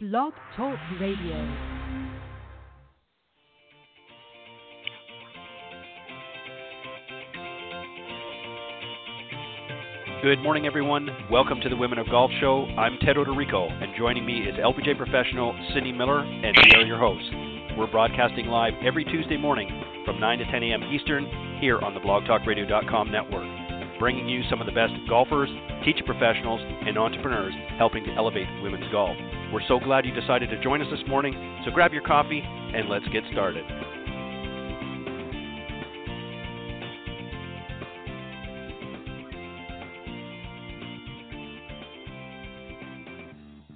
Blog Talk Radio. Good morning, everyone. Welcome to the Women of Golf Show. I'm Ted Oderico, and joining me is LPGA professional Cindy Miller, and we are your hosts. We're broadcasting live every Tuesday morning from 9 to 10 a.m. Eastern here on the blogtalkradio.com network, bringing you some of the best golfers, teaching professionals, and entrepreneurs helping to elevate women's golf. We're so glad you decided to join us this morning, so grab your coffee and let's get started.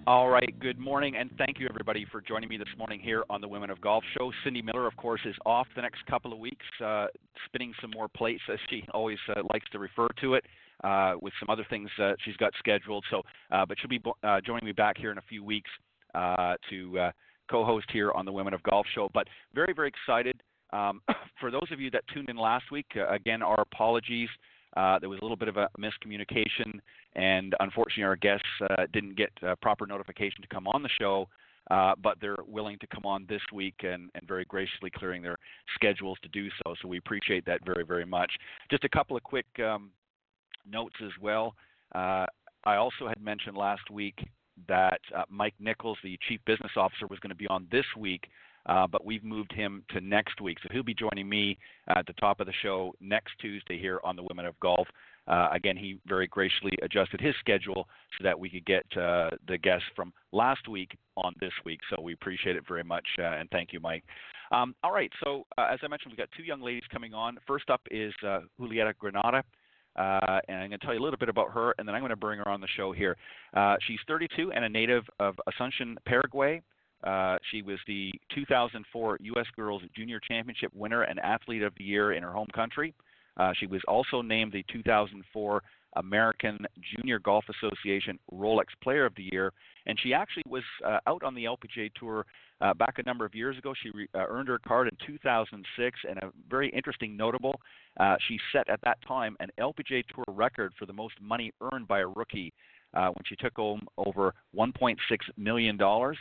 All right, good morning, and thank you everybody for joining me this morning here on the Women of Golf Show. Cindy Miller, of course, is off the next couple of weeks, uh, spinning some more plates, as she always uh, likes to refer to it, uh, with some other things uh, she's got scheduled. So, uh, but she'll be uh, joining me back here in a few weeks to co-host here on the Women of Golf Show. But very, very excited. Um, for those of you that tuned in last week, again, our apologies. Uh, there was a little bit of a miscommunication, and unfortunately, our guests uh, didn't get uh, proper notification to come on the show. Uh, but they're willing to come on this week and, and, very graciously clearing their schedules to do so. So we appreciate that very, very much. Just a couple of quick um, notes as well. Uh, I also had mentioned last week that uh, Mike Nichols, the Chief Business Officer, was going to be on this week uh, but we've moved him to next week. So he'll be joining me at the top of the show next Tuesday here on the Women of Golf. Uh, again, he very graciously adjusted his schedule so that we could get uh, the guests from last week on this week. So we appreciate it very much, uh, and thank you, Mike. Um, all right, so uh, as I mentioned, we've got two young ladies coming on. First up is uh, Julieta Granada. Uh, and I'm going to tell you a little bit about her, and then I'm going to bring her on the show here. She's 32 and a native of Asuncion, Paraguay. Uh, she was the 2004 U.S. Girls Junior Championship winner and Athlete of the Year in her home country. Uh, she was also named the 2004 American Junior Golf Association Rolex Player of the Year, and she actually was uh, out on the LPGA Tour uh, back a number of years ago. She re- uh, earned her card in 2006, and a very interesting notable, uh, she set at that time an LPGA Tour record for the most money earned by a rookie uh, when she took home over 1.6 million dollars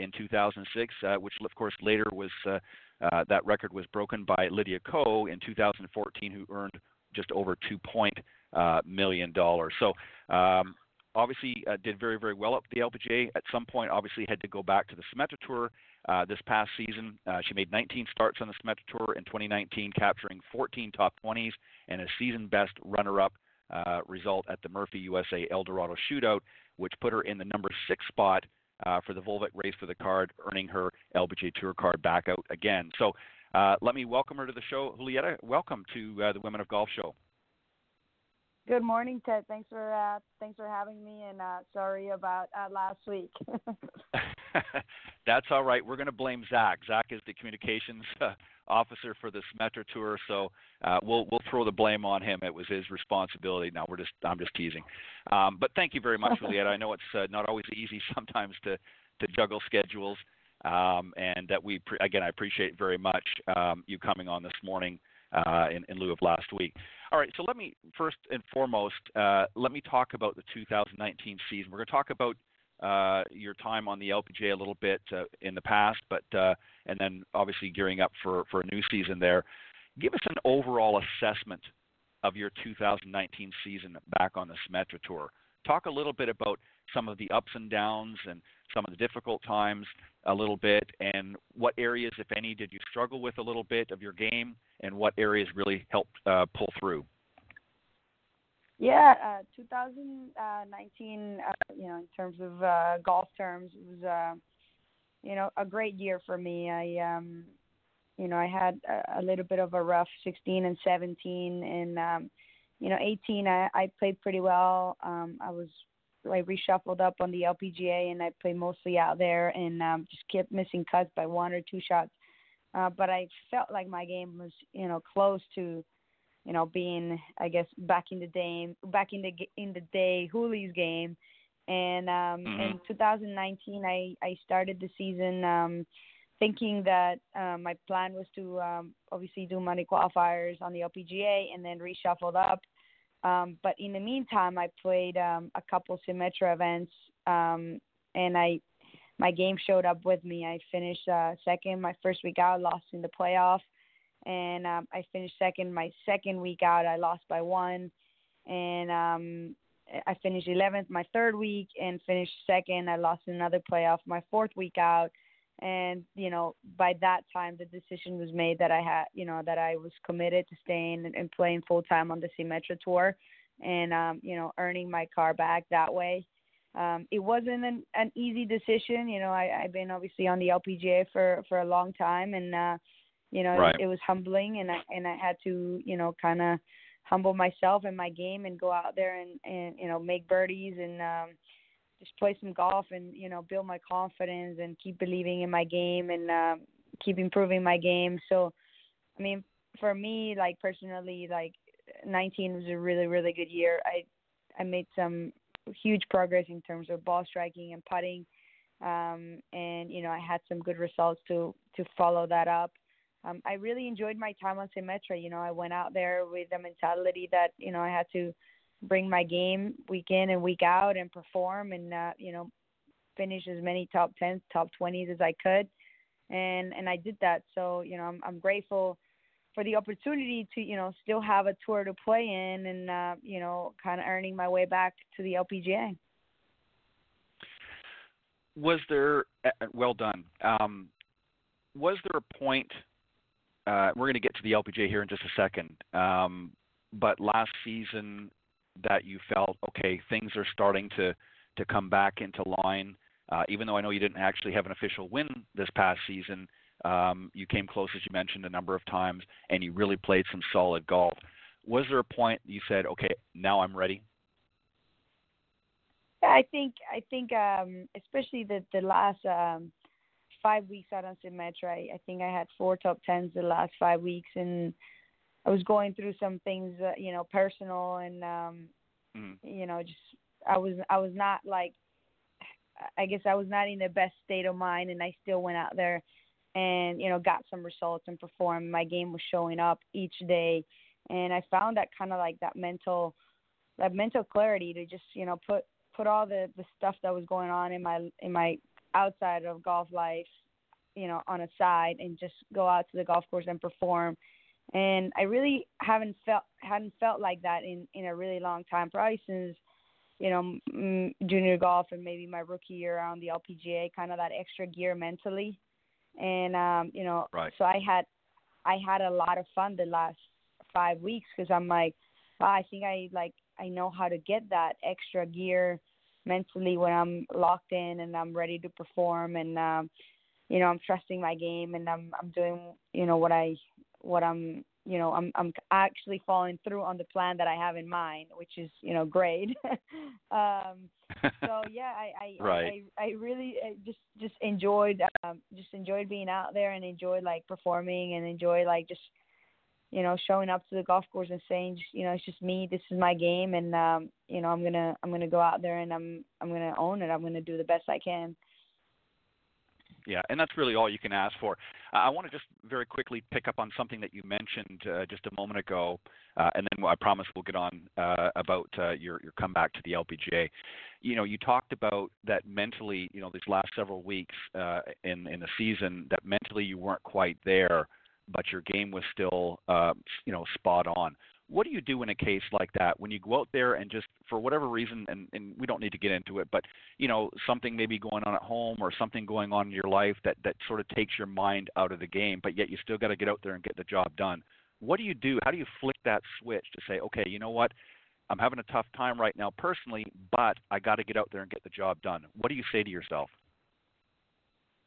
in 2006, uh, which of course later was uh, uh, that record was broken by Lydia Ko in 2014, who earned just over two point uh, million dollars. So. Um, obviously, uh, did very, very well at the LPGA. At some point, obviously, had to go back to the Symetra Tour. Uh, this past season, uh, she made 19 starts on the Symetra Tour in 2019, capturing 14 top 20s and a season best runner-up uh, result at the Murphy USA El Dorado Shootout, which put her in the number six spot uh, for the Volvik race for the card, earning her LPGA Tour card back out again. So uh, let me welcome her to the show. Julieta, welcome to uh, the Women of Golf Show. Good morning, Ted. Thanks for uh, thanks for having me, and uh, sorry about uh, last week. That's all right. We're going to blame Zach. Zach is the communications uh, officer for this Metro Tour, so uh, we'll we'll throw the blame on him. It was his responsibility. Now we're just I'm just teasing. Um, but thank you very much, Julieta. I know it's uh, not always easy sometimes to to juggle schedules, um, and that we pre- again I appreciate very much um, you coming on this morning uh, in, in lieu of last week. All right, so let me first and foremost uh, let me talk about the 2019 season. We're going to talk about uh, your time on the LPGA a little bit uh, in the past, but uh, and then obviously gearing up for for a new season there. Give us an overall assessment of your 2019 season back on the Symetra Tour. Talk a little bit about some of the ups and downs and some of the difficult times a little bit, and what areas, if any, did you struggle with a little bit of your game, and what areas really helped uh, pull through. Yeah, uh, 2019, uh, you know, in terms of uh, golf terms, it was, uh, you know, a great year for me. I, um, you know, I had a, a little bit of a rough 16 and 17, and um, you know, 18, I, I played pretty well. Um, I was I reshuffled up on the LPGA, and I played mostly out there, and um, just kept missing cuts by one or two shots. Uh, but I felt like my game was, you know, close to you know, being I guess back in the day, back in the in the day, Hooley's game, and um, mm-hmm. in 2019, I I started the season um, thinking that um, my plan was to um, obviously do Monday qualifiers on the LPGA and then reshuffled up. Um, but in the meantime, I played um, a couple Symetra events, um, and I my game showed up with me. I finished uh, second my first week out, lost in the playoff, and um, I finished second my second week out. I lost by one, and um, I finished 11th my third week and finished second. I lost another playoff my fourth week out, and you know by that time the decision was made that I had you know that I was committed to staying and, playing full time on the Symetra tour, and um, you know earning my car back that way um, it wasn't an, an easy decision. You know, I, I've been obviously on the LPGA for for a long time, and uh, you know, right. it, it was humbling, and I and I had to you know kind of humble myself and my game and go out there and and you know make birdies and um, just play some golf and you know build my confidence and keep believing in my game and um, keep improving my game. So, I mean, for me, like personally, like 19 was a really really good year. I I made some huge progress in terms of ball striking and putting. Um, and you know, I had some good results to to follow that up. Um, I really enjoyed my time on Symetra. You know, I went out there with the mentality that you know I had to bring my game week in and week out and perform and uh, you know finish as many top tens, top twenties as I could, and and I did that. So you know, I'm I'm grateful for the opportunity to you know still have a tour to play in and uh, you know kind of earning my way back to the LPGA. Was there uh, well done? Um, was there a point? Uh, we're going to get to the LPGA here in just a second. Um, but last season, that you felt okay, things are starting to to come back into line. Uh, even though I know you didn't actually have an official win this past season, um, you came close, as you mentioned, a number of times, and you really played some solid golf. Was there a point you said, "Okay, now I'm ready"? I think I think um, especially the the last um, five weeks out on Symetra, I, I think I had four top tens the last five weeks, and I was going through some things, uh, you know, personal, and um, mm. you know, just I was I was not like, I guess I was not in the best state of mind, and I still went out there and you know got some results and performed my game was showing up each day and i found that kind of like that mental that mental clarity to just you know put put all the the stuff that was going on in my in my outside of golf life you know on a side and just go out to the golf course and perform and i really haven't felt hadn't felt like that in in a really long time probably since you know junior golf and maybe my rookie year on the lpga kind of that extra gear mentally and um, you know, right. so I had I had a lot of fun the last five weeks because I'm like, wow, I think I like I know how to get that extra gear mentally when I'm locked in and I'm ready to perform and um, you know I'm trusting my game and I'm I'm doing you know what I what I'm you know I'm I'm actually following through on the plan that I have in mind, which is you know great. um, so yeah, I I, right. I I really uh, just just enjoyed um, just enjoyed being out there and enjoyed like performing and enjoy like just you know showing up to the golf course and saying you know it's just me this is my game and um you know i'm gonna i'm gonna go out there and i'm i'm gonna own it i'm gonna do the best i can yeah, and that's really all you can ask for. I want to just very quickly pick up on something that you mentioned uh, just a moment ago, uh, and then I promise we'll get on uh, about uh, your your comeback to the LPGA. You know, you talked about that mentally. You know, these last several weeks uh, in in the season, that mentally you weren't quite there, but your game was still you know spot on. What do you do in a case like that? When you go out there and just for whatever reason and, and we don't need to get into it but you know something maybe going on at home or something going on in your life that that sort of takes your mind out of the game but yet you still got to get out there and get the job done. What do you do? How do you flick that switch to say okay you know what? I'm having a tough time right now personally but i got to get out there and get the job done. What do you say to yourself?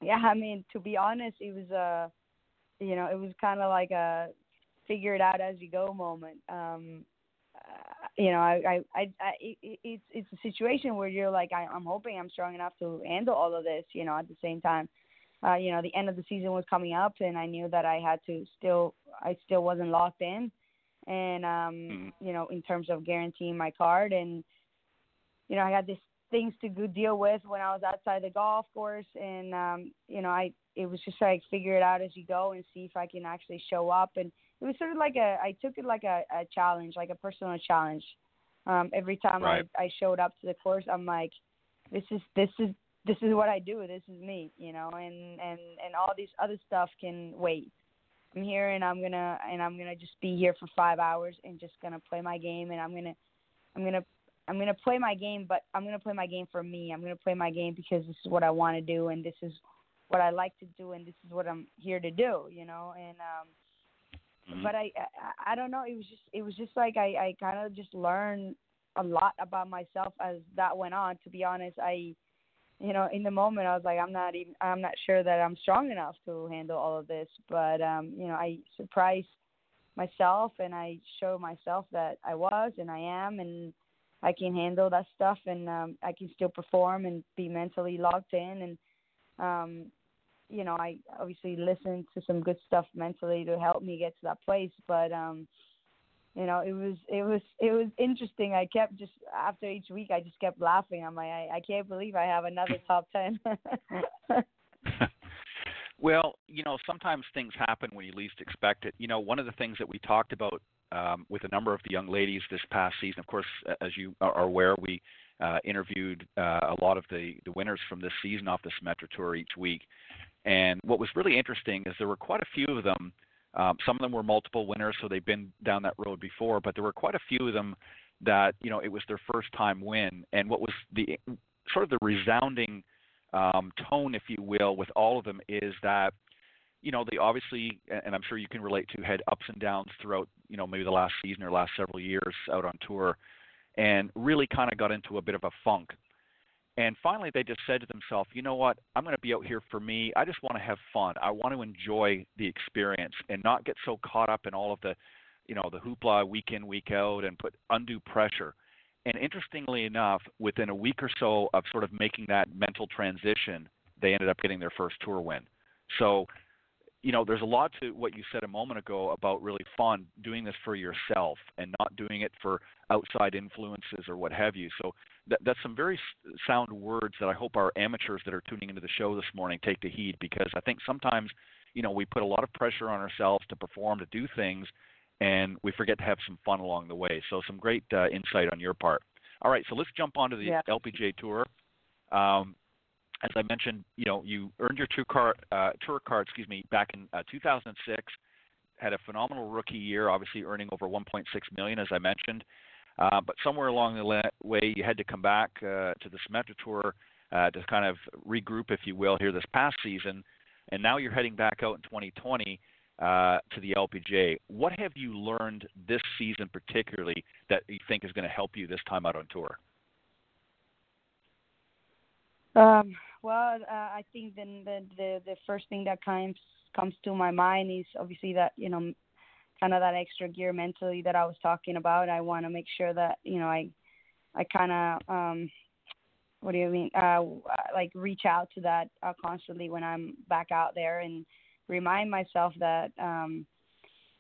Yeah i mean to be honest it was a uh, you know it was kind of like a figure it out as you go moment. Um, uh, you know, I, I, I, I it, it's it's a situation where you're like, I, I'm hoping I'm strong enough to handle all of this. You know, at the same time, uh, you know, the end of the season was coming up, and I knew that I had to still, I still wasn't locked in, and um, mm-hmm. you know, in terms of guaranteeing my card, and you know, I had this things to go deal with when I was outside the golf course, and um, you know, I it was just like figure it out as you go and see if I can actually show up and it was sort of like a I took it like a, a challenge, like a personal challenge. Um, every time right. I, I showed up to the course, I'm like, this is this is this is what I do. This is me, you know, and and and all these other stuff can wait. I'm here and I'm gonna and I'm gonna just be here for five hours and just gonna play my game and I'm gonna I'm gonna I'm gonna play my game, but I'm gonna play my game for me. I'm gonna play my game because this is what I want to do and this is what I like to do and this is what I'm here to do, you know. And um, mm-hmm. but I, I I don't know. It was just it was just like I I kind of just learned a lot about myself as that went on. To be honest, I you know, in the moment I was like, I'm not even, I'm not sure that I'm strong enough to handle all of this. But um, you know, I surprised myself and I showed myself that I was and I am and I can handle that stuff and um, I can still perform and be mentally locked in and um, you know, I obviously listened to some good stuff mentally to help me get to that place. But um, you know, it was it was it was interesting. I kept just after each week, I just kept laughing. I'm like, I, I can't believe I have another top ten. well, you know, sometimes things happen when you least expect it. You know, one of the things that we talked about um, with a number of the young ladies this past season, of course, as you are aware, we uh, interviewed uh, a lot of the the winners from this season off the Symetra Tour each week. And what was really interesting is there were quite a few of them um, some of them were multiple winners, so they've been down that road before, but there were quite a few of them that you know it was their first time win. And what was the sort of the resounding um, tone, if you will, with all of them is that you know they obviously, and I'm sure you can relate to, had ups and downs throughout you know maybe the last season or last several years out on tour, and really kind of got into a bit of a funk. And finally, they just said to themselves, you know what? I'm going to be out here for me. I just want to have fun. I want to enjoy the experience and not get so caught up in all of the, you know, the hoopla week in, week out and put undue pressure. And interestingly enough, within a week or so of sort of making that mental transition, they ended up getting their first tour win. So you know, there's a lot to what you said a moment ago about really fun doing this for yourself and not doing it for outside influences or what have you. So that, that's some very sound words that I hope our amateurs that are tuning into the show this morning take to heed because I think sometimes, you know, we put a lot of pressure on ourselves to perform, to do things, and we forget to have some fun along the way. So some great uh, insight on your part. All right, so let's jump onto the yeah. LPGA Tour. Um, as I mentioned, you know, you earned your tour card, uh, tour card, excuse me, back in uh, 2006. Had a phenomenal rookie year, obviously earning over 1.6 million, as I mentioned. Uh, but somewhere along the way, you had to come back uh, to the Symetra Tour uh, to kind of regroup, if you will, here this past season. And now you're heading back out in 2020 uh, to the LPGA. What have you learned this season, particularly, that you think is going to help you this time out on tour? Um, well, uh, I think then the, the the first thing that comes comes to my mind is obviously that you know kind of that extra gear mentally that I was talking about. I want to make sure that you know I I kind of um what do you mean uh like reach out to that uh, constantly when I'm back out there and remind myself that um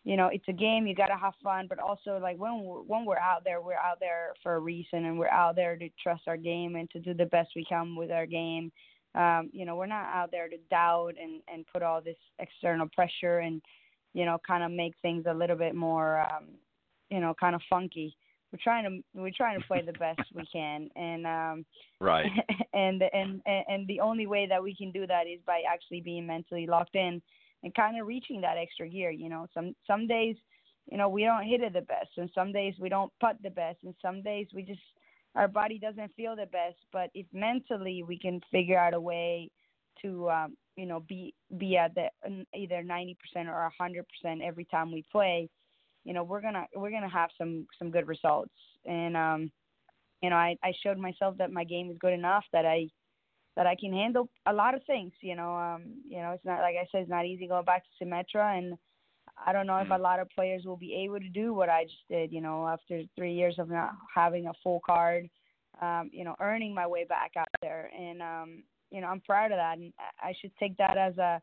you know it's a game you got to have fun but also like when we're, when we're out there we're out there for a reason and we're out there to trust our game and to do the best we can with our game um you know we're not out there to doubt and and put all this external pressure and you know kind of make things a little bit more um you know kind of funky. We're trying to we're trying to play the best we can. And um right. and and and the only way that we can do that is by actually being mentally locked in and kind of reaching that extra gear. You know, some some days, you know, we don't hit it the best, and some days we don't putt the best, and some days we just our body doesn't feel the best. But if mentally we can figure out a way to, um, you know, be be at the either 90% or 100% every time we play, you know, we're gonna we're gonna have some some good results. And um, you know, I I showed myself that my game is good enough that I that I can handle a lot of things. You know, um, you know, it's not like I said, it's not easy going back to Symetra, and I don't know if a mm. lot of players will be able to do what I just did. You know, after three years of not having a full card, um, you know, earning my way back out there, and um, you know, I'm proud of that, and I should take that as a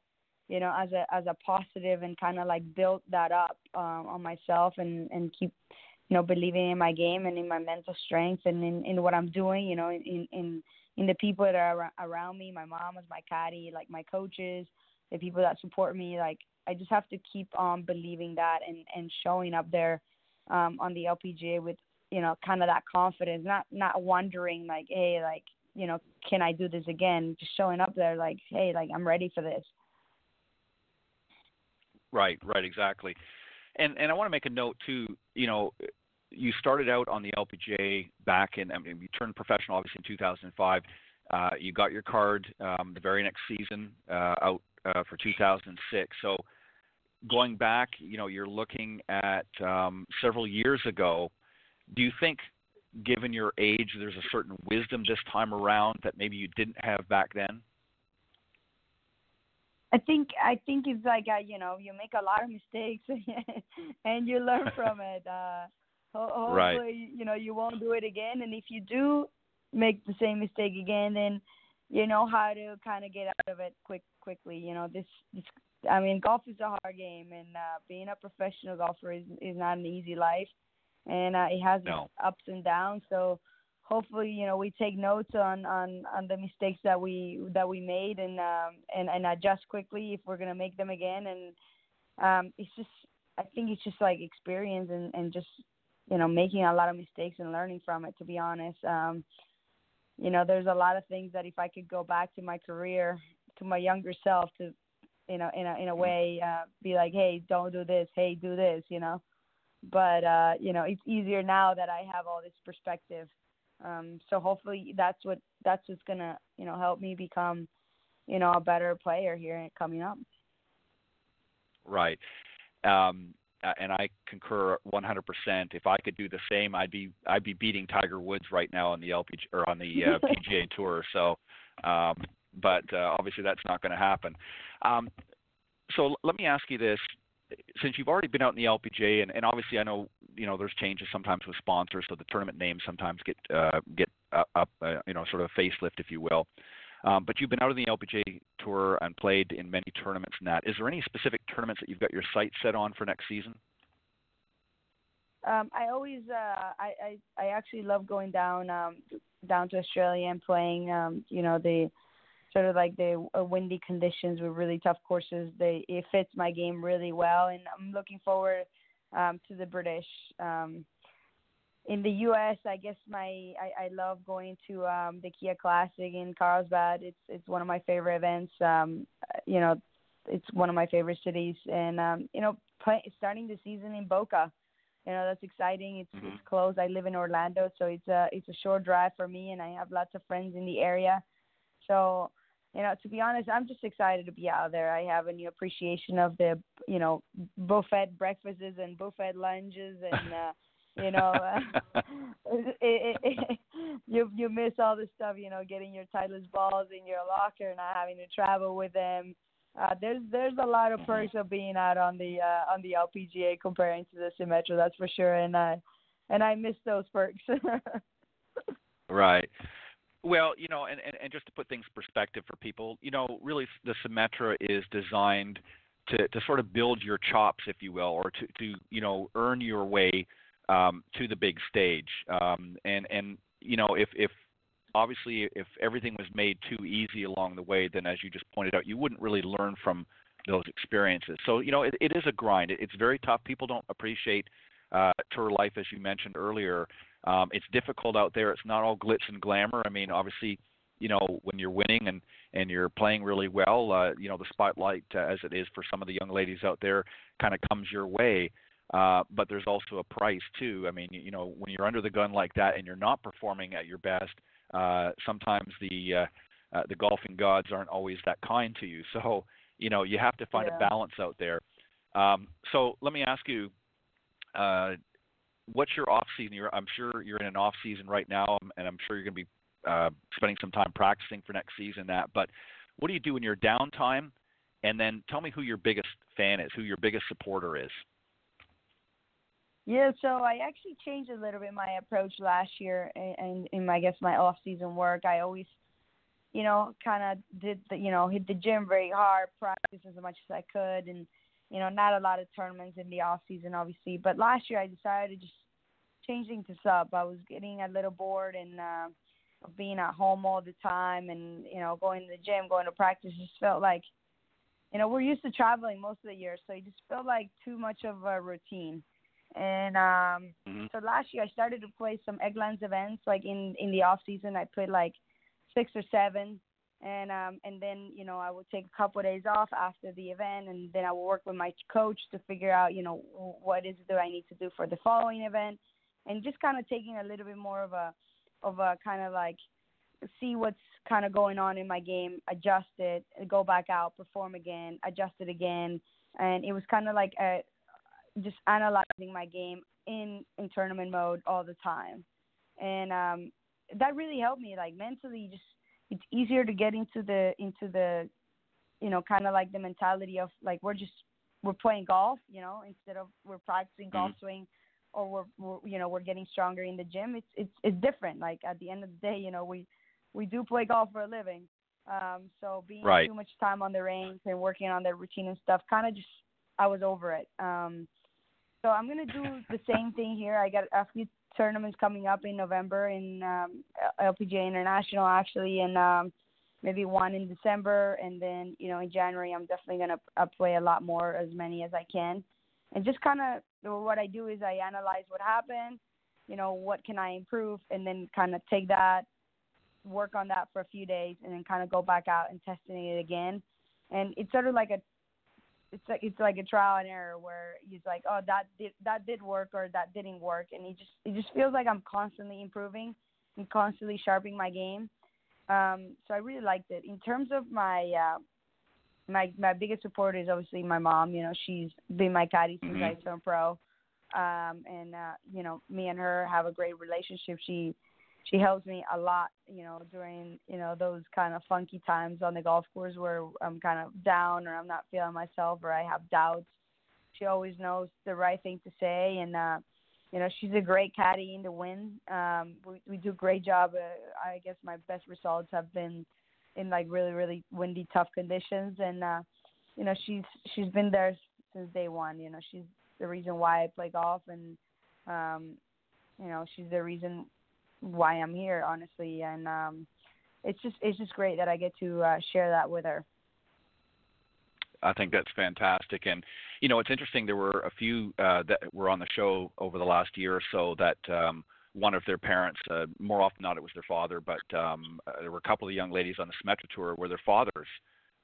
you know as a as a positive and kind of like build that up um, on myself and and keep you know believing in my game and in my mental strength and in in what I'm doing you know in in in the people that are around me. My mom is my caddy, like my coaches, the people that support me. Like I just have to keep on believing that and and showing up there um, on the LPGA with you know kind of that confidence, not not wondering like hey like you know, can I do this again? Just showing up there, like, hey, like I'm ready for this. Right, right, exactly. And and I want to make a note too. You know, you started out on the LPGA back in. I mean, you turned professional obviously in 2005. Uh, you got your card um, the very next season uh, out uh, for 2006. So going back, you know, you're looking at um, several years ago. Do you think, given your age, there's a certain wisdom this time around that maybe you didn't have back then? I think I think it's like uh, you know you make a lot of mistakes and you learn from it. Uh, hopefully, right. you know you won't do it again. And if you do make the same mistake again, then you know how to kind of get out of it quick quickly. You know this this I mean golf is a hard game, and uh, being a professional golfer is is not an easy life, and uh, it has no. ups and downs. So hopefully you know we take notes on on on the mistakes that we that we made and um and and adjust quickly if we're going to make them again and um it's just i think it's just like experience and and just you know making a lot of mistakes and learning from it to be honest um you know there's a lot of things that if i could go back to my career to my younger self to you know in a in a way uh be like hey don't do this hey do this you know but uh you know it's easier now that i have all this perspective um, so hopefully that's what that's what's gonna you know help me become you know a better player here coming up. Right. Um, and I concur 100%. If I could do the same, I'd be I'd be beating Tiger Woods right now on the LPG or on the uh, PGA Tour. So, um, but uh, obviously that's not going to happen. Um, so let me ask you this: since you've already been out in the LPGA, and, and obviously I know you know there's changes sometimes with sponsors, so the tournament names sometimes get uh, get up, uh, you know, sort of a facelift, if you will. Um, but you've been out on the LPGA tour and played in many tournaments and that. Is there any specific tournaments that you've got your sights set on for next season? Um, I always, uh, I, I, I actually love going down, um, down to Australia and playing, um, you know, the sort of like the uh, windy conditions with really tough courses. They it fits my game really well, and I'm looking forward um, to the British. Um, in the U.S., I guess my I, I love going to um, the Kia Classic in Carlsbad. It's it's one of my favorite events. Um, you know, it's one of my favorite cities, and um, you know, play, starting the season in Boca. You know, that's exciting. It's mm-hmm. it's close. I live in Orlando, so it's a it's a short drive for me, and I have lots of friends in the area. So you know, to be honest, I'm just excited to be out there. I have a new appreciation of the, you know, buffet breakfasts and buffet lunches, and uh, you know, uh, it, it, it, you you miss all the stuff, you know, getting your Titleist balls in your locker, and not having to travel with them. Uh, there's there's a lot of perks of being out on the uh, on the LPGA comparing to the Symetra, that's for sure, and I and I miss those perks. right. Well, you know, and, and, and just to put things in perspective for people, you know, really the Symetra is designed to, to sort of build your chops, if you will, or to, to you know, earn your way um, to the big stage. Um, and, and, you know, if, if obviously if everything was made too easy along the way, then as you just pointed out, you wouldn't really learn from those experiences. So, you know, it, it is a grind. It, it's very tough. People don't appreciate uh, tour life, as you mentioned earlier. Um, it's difficult out there. It's not all glitz and glamour. I mean, obviously, you know, when you're winning and and you're playing really well, uh, you know, the spotlight, uh, as it is for some of the young ladies out there, kind of comes your way. Uh, but there's also a price too. I mean, you know, when you're under the gun like that and you're not performing at your best, uh, sometimes the uh, uh, the golfing gods aren't always that kind to you. So, you know, you have to find yeah. a balance out there. Um, so let me ask you, uh, what's your off season? You're, I'm sure you're in an off season right now, um, and I'm sure you're going to be uh, spending some time practicing for next season. That, but what do you do in your downtime? And then tell me who your biggest fan is, who your biggest supporter is. Yeah, so I actually changed a little bit my approach last year, and in, in I guess my off season work, I always, you know, kind of did the, you know, hit the gym very hard, practice as much as I could, and you know, not a lot of tournaments in the off season, obviously. But last year, I decided to just changing to sub. I was getting a little bored and uh, being at home all the time, and you know, going to the gym, going to practice. Just felt like, you know, we're used to traveling most of the year, so it just felt like too much of a routine. And um mm-hmm. so last year, I started to play some Egglands events, like in in the off season. I played like six or seven, and um, and then you know I would take a couple of days off after the event, and then I would work with my coach to figure out you know what is it that I need to do for the following event, and just kind of taking a little bit more of a of a kind of like see what's kind of going on in my game, adjust it, go back out, perform again, adjust it again, and it was kind of like a, just analyzing my game in in tournament mode all the time, and um, that really helped me like mentally. Just it's easier to get into the into the, you know, kind of like the mentality of like we're just we're playing golf, you know, instead of we're practicing golf Mm-hmm. swing or we're, we're you know we're getting stronger in the gym. It's it's it's different. Like at the end of the day, you know, we we do play golf for a living. Um, so being Right. too much time on the range and working on the routine and stuff, kind of just I was over it. Um, so I'm gonna do the same thing here. I got a few tournaments coming up in November in um, LPGA International actually, and um, maybe one in December, and then you know in January I'm definitely gonna play a lot more, as many as I can, and just kind of what I do is I analyze what happened, you know what can I improve, and then kind of take that, work on that for a few days, and then kind of go back out and testing it again, and it's sort of like a it's like it's like a trial and error where he's like, oh that did that did work or that didn't work, and it just it just feels like I'm constantly improving and constantly sharpening my game. Um, so I really liked it. In terms of my uh, my my biggest support is obviously my mom. You know, she's been my caddy since Mhm. I turned pro, um, and uh, you know, me and her have a great relationship. She she helps me a lot, you know, during you know those kind of funky times on the golf course where I'm kind of down or I'm not feeling myself or I have doubts. She always knows the right thing to say, and uh, you know, she's a great caddy in the wind. Um, we we do a great job. Uh, I guess my best results have been in like really really windy, tough conditions, and uh, you know, she's she's been there since day one. You know, she's the reason why I play golf, and um, you know, she's the reason why I'm here, honestly, and um, it's just it's just great that I get to uh, share that with her. I think that's fantastic. And you know, it's interesting. There were a few uh, that were on the show over the last year or so that um, one of their parents, uh, more often than not, it was their father, but um, uh, there were a couple of young ladies on the Symetra tour where their fathers,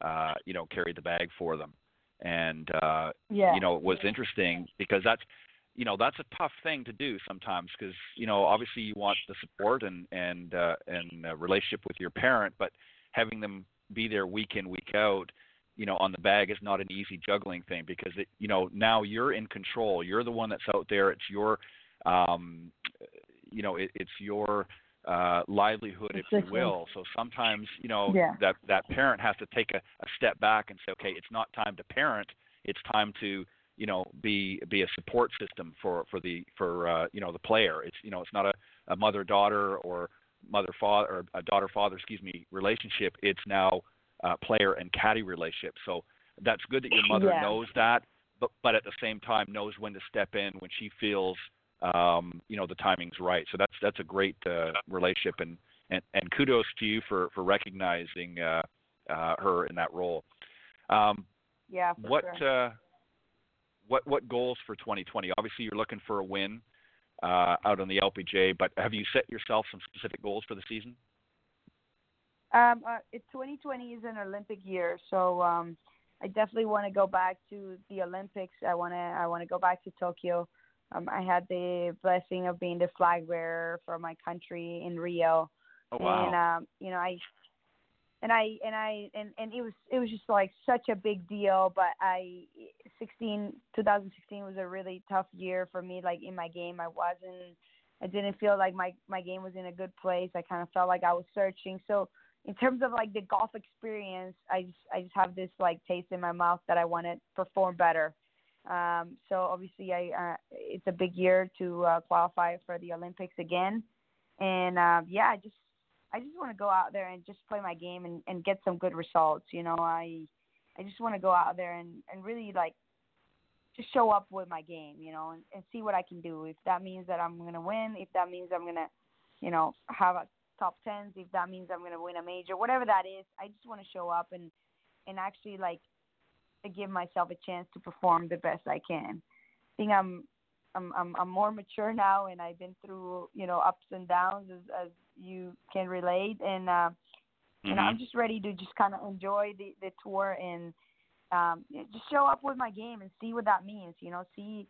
uh, you know, carried the bag for them. And uh, Yeah. you know, it was interesting because that's you know that's a tough thing to do sometimes because you know obviously you want the support and and uh, and uh, relationship with your parent, but having them be there week in week out, you know, on the bag is not an easy juggling thing because it you know now you're in control. You're the one that's out there. It's your um, you know it, it's your uh, livelihood, if you will. So sometimes you know Yeah. that that parent has to take a, a step back and say, okay, it's not time to parent. It's time to you know be be a support system for for the for uh, you know the player. It's you know it's not a, a mother daughter or mother father or a daughter father excuse me relationship. It's now uh, player and caddy relationship. So that's good that your mother Yeah. knows that, but but at the same time knows when to step in when she feels um, you know the timing's right. So that's that's a great uh, relationship, and, and and kudos to you for for recognizing uh, uh, her in that role. Um, Yeah. For what sure. What what goals for 2020? Obviously, you're looking for a win uh, out on the LPGA, but have you set yourself some specific goals for the season? Um, uh, it, 2020 is an Olympic year, so um, I definitely want to go back to the Olympics. I want to I want to go back to Tokyo. Um, I had the blessing of being the flag bearer for my country in Rio, Oh wow! and um, you know I and I and I and and it was it was just like such a big deal. But I 16 2016 was a really tough year for me. Like in my game, I wasn't. I didn't feel like my my game was in a good place. I kind of felt like I was searching. So in terms of like the golf experience, I just I just have this like taste in my mouth that I want to perform better. Um, so obviously, I uh, it's a big year to uh, qualify for the Olympics again, and uh, yeah, I just I just want to go out there and just play my game and, and get some good results. You know, I I just want to go out there and and really like just show up with my game. You know, and, and see what I can do. If that means that I'm gonna win, if that means I'm gonna, you know, have a top tens, if that means I'm gonna win a major, whatever that is, I just want to show up and and actually like give myself a chance to perform the best I can. I think I'm I'm I'm I'm more mature now and I've been through, you know, ups and downs as as you can relate and uh Mm-hmm. You know, I'm just ready to just kind of enjoy the the tour and um, just show up with my game and see what that means. You know, see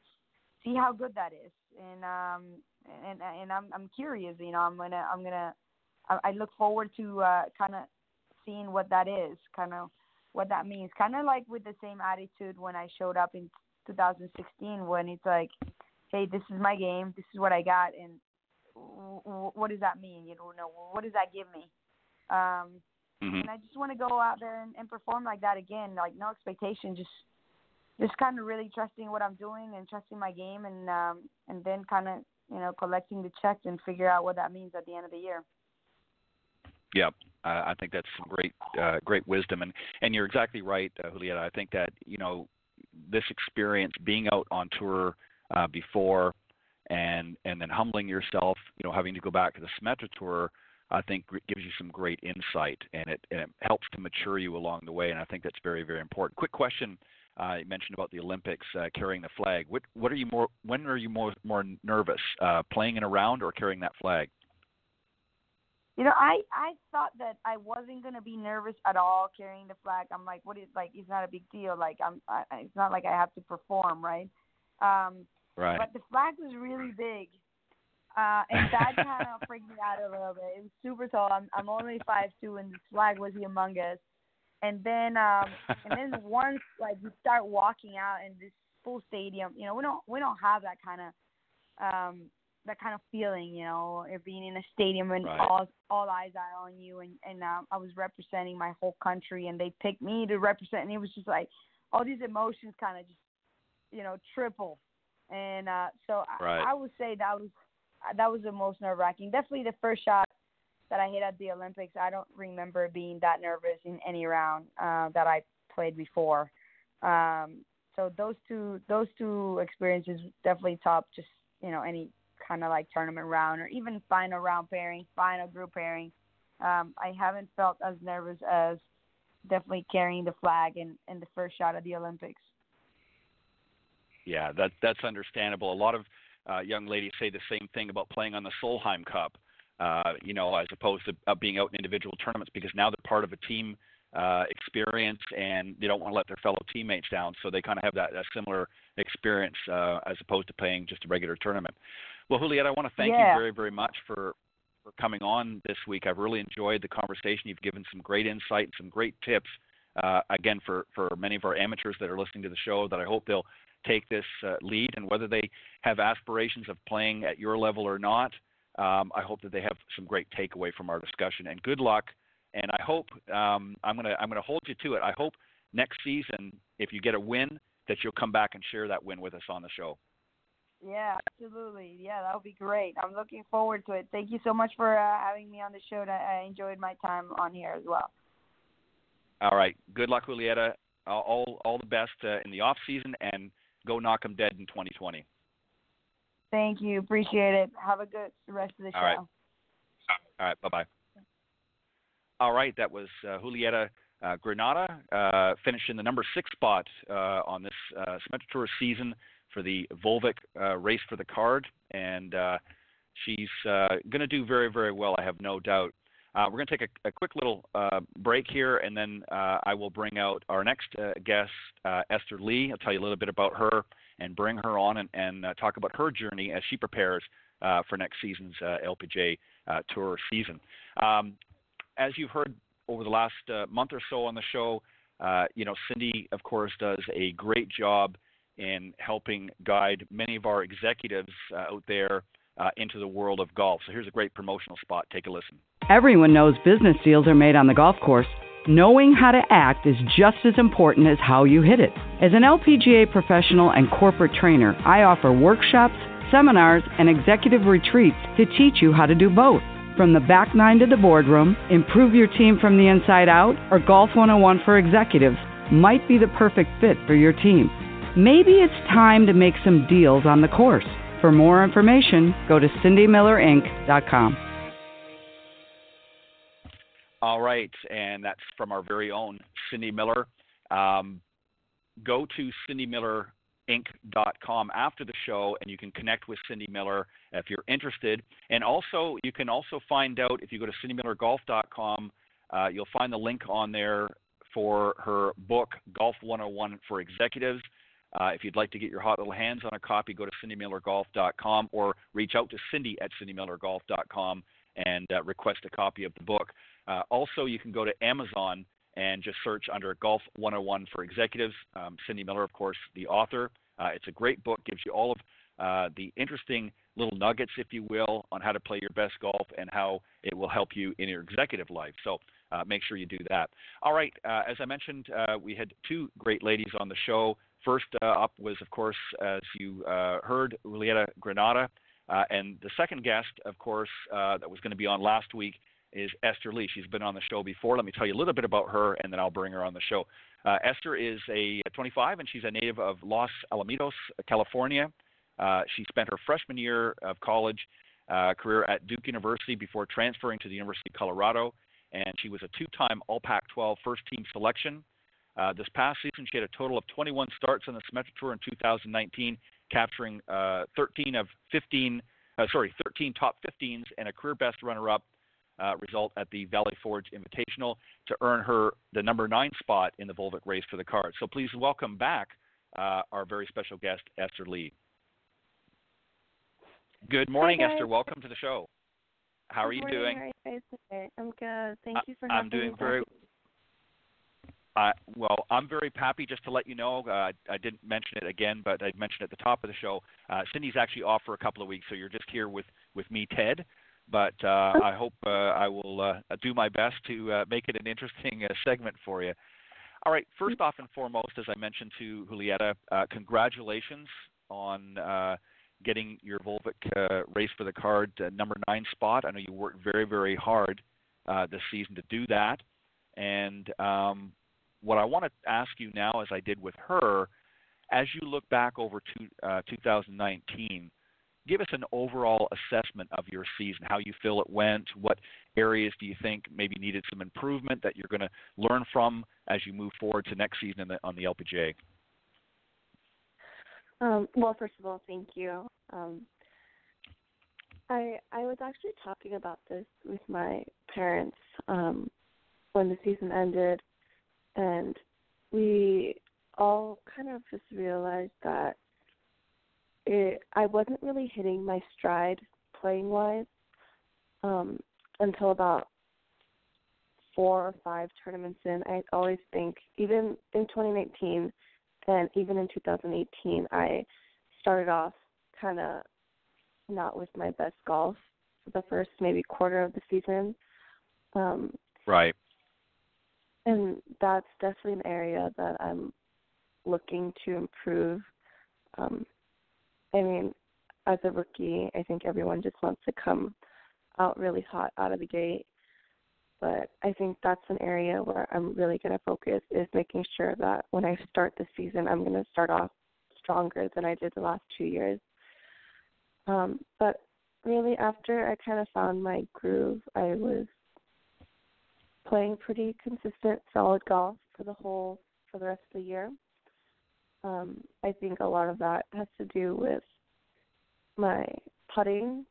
see how good that is. And um, and and I'm I'm curious. You know, I'm gonna I'm gonna I, I look forward to uh, kind of seeing what that is, kind of what that means. Kind of like with the same attitude when I showed up in 2016, when it's like, hey, this is my game, this is what I got, and what does that mean? You don't know, what does that give me? Um, mm-hmm. And I just want to go out there and, and perform like that again, like no expectation, just just kind of really trusting what I'm doing and trusting my game, and um, and then kind of you know collecting the checks and figure out what that means at the end of the year. Yep, uh, I think that's some great uh, great wisdom, and and you're exactly right, uh, Julieta. I think that you know this experience being out on tour uh, before, and and then humbling yourself, you know, having to go back to the Symetra tour. I think gives you some great insight, and it, and it helps to mature you along the way. And I think that's very, very important. Quick question: uh, you mentioned about the Olympics uh, carrying the flag. What, what are you more? When are you more more nervous, uh, playing in a round or carrying that flag? You know, I I thought that I wasn't gonna be nervous at all carrying the flag. I'm like, what is like? It's not a big deal. Like I'm, I, it's not like I have to perform, right? Um, right. But the flag was really big, uh, and that kind of freaked me out a little bit. It was super tall. I'm I'm only five two, and the flag was humongous. And then um, and then once like you start walking out in this full stadium, you know, we don't we don't have that kind of um that kind of feeling, you know, of being in a stadium and right. all all eyes are on you, and and um, I was representing my whole country, and they picked me to represent, and it was just like all these emotions kind of just, you know, triple, and uh, so right. I, I would say that was that was the most nerve wracking. Definitely the first shot that I hit at the Olympics. I don't remember being that nervous in any round uh, that I played before. Um, so those two those two experiences definitely top just you know any kind of like tournament round or even final round pairing, final group pairing. Um, I haven't felt as nervous as definitely carrying the flag in, in the first shot of the Olympics. Yeah, that that's understandable. A lot of uh, young ladies say the same thing about playing on the Solheim Cup, uh, you know, as opposed to uh, being out in individual tournaments because now they're part of a team uh, experience and they don't want to let their fellow teammates down. So they kind of have that, that similar experience uh, as opposed to playing just a regular tournament. Well, Juliet, I want to thank yeah. you very, very much for for coming on this week. I've really enjoyed the conversation. You've given some great insight, and some great tips. Uh, again, for for many of our amateurs that are listening to the show, that I hope they'll take this uh, lead, and whether they have aspirations of playing at your level or not, um, I hope that they have some great takeaway from our discussion. And good luck. And I hope um, I'm gonna I'm gonna hold you to it. I hope next season, if you get a win, that you'll come back and share that win with us on the show. Yeah, absolutely. Yeah, that would be great. I'm looking forward to it. Thank you so much for uh, having me on the show. I enjoyed my time on here as well. All right. Good luck, Julieta. All all the best uh, in the off season, and go knock them dead in 2020. Thank you. Appreciate it. Have a good rest of the show. All right. All right. Bye bye. All right. That was uh, Julieta uh, Granada, uh, finished in the number six spot uh, on this uh, Tour season for the Volvik uh, race for the card, and uh, she's uh, going to do very, very well. I have no doubt. Uh, we're going to take a, a, quick little uh, break here, and then uh, I will bring out our next guest, Esther Lee. I'll tell you a little bit about her and bring her on and, and talk about her journey as she prepares for next season's LPGA Tour season. Um, as you've heard over the last month or so on the show, you know, Cindy, of course, does a great job in helping guide many of our executives uh, out there uh, into the world of golf. So here's a great promotional spot. Take a listen. Everyone knows business deals are made on the golf course. Knowing how to act is just as important as how you hit it. As an LPGA professional and corporate trainer, I offer workshops, seminars, and executive retreats to teach you how to do both. From the back nine to the boardroom, improve your team from the inside out, or Golf 101 for executives might be the perfect fit for your team. Maybe it's time to make some deals on the course. For more information, go to cindymillerinc.com. All right, and that's from our very own Cindy Miller. Um, go to cindymillerinc.com after the show, and you can connect with Cindy Miller if you're interested. And also, you can also find out if you go to cindymillergolf.com Uh, you'll find the link on there for her book, Golf 101 for Executives. Uh, if you'd like to get your hot little hands on a copy, go to cindymillergolf.com or reach out to Cindy at cindymillergolf.com and uh, request a copy of the book. Uh, also, you can go to Amazon and just search under Golf 101 for Executives. Um, Cindy Miller, of course, the author. Uh, it's a great book, gives you all of uh, the interesting little nuggets, if you will, on how to play your best golf and how it will help you in your executive life. So uh, make sure you do that. All right, uh, as I mentioned, uh, we had two great ladies on the show. First uh, up was, of course, as you uh, heard, Julieta Granada. Uh, and the second guest, of course, that was going to be on last week is Esther Lee. She's been on the show before. Let me tell you a little bit about her, and then I'll bring her on the show. Esther is a 25, and she's a native of Los Alamitos, California. Uh, she spent her freshman year of college uh, career at Duke University before transferring to the University of Colorado, and she was a two-time All Pac-12 first-team selection. Uh, this past season, she had a total of 21 starts on the Symetra Tour in 2019, capturing uh, 13 of 15, uh, sorry, 13 top 15s and a career best runner-up uh, result at the Valley Forge Invitational to earn her the number nine spot in the Volvik race for the card. So please welcome back uh, our very special guest, Esther Lee. Good morning, Hi, Esther. Welcome to the show. How are Good you morning. doing? How are you? I'm good. Thank you for having I'm doing me. very uh, well. I'm very happy just to let you know. Uh, I didn't mention it again, but I mentioned at the top of the show. Uh, Cindy's actually off for a couple of weeks, so you're just here with with me, Ted. But uh, I hope uh, I will uh, do my best to uh, make it an interesting uh, segment for you. All right. First off and foremost, as I mentioned to Julieta, uh, congratulations on uh, getting your Volvik uh, race for the card uh, number nine spot. I know you worked very, very hard uh, this season to do that. And um, what I want to ask you now, as I did with her, as you look back over to, uh, 2019, give us an overall assessment of your season, how you feel it went, what areas do you think maybe needed some improvement that you're going to learn from as you move forward to next season the, on the LPGA. Um, well, first of all, thank you. Um, I I was actually talking about this with my parents um, when the season ended, and we all kind of just realized that it I wasn't really hitting my stride playing wise um, until about four or five tournaments in. I always think even in 2019 and even in 2018, I started off kind of not with my best golf for the first maybe quarter of the season. Um, right. And that's definitely an area that I'm looking to improve. Um, I mean, as a rookie, I think everyone just wants to come out really hot out of the gate. But I think that's an area where I'm really going to focus is making sure that when I start the season, I'm going to start off stronger than I did the last two years. Um, but really, after I kind of found my groove, I was playing pretty consistent, solid golf for the whole for the rest of the year. Um, I think a lot of that has to do with my putting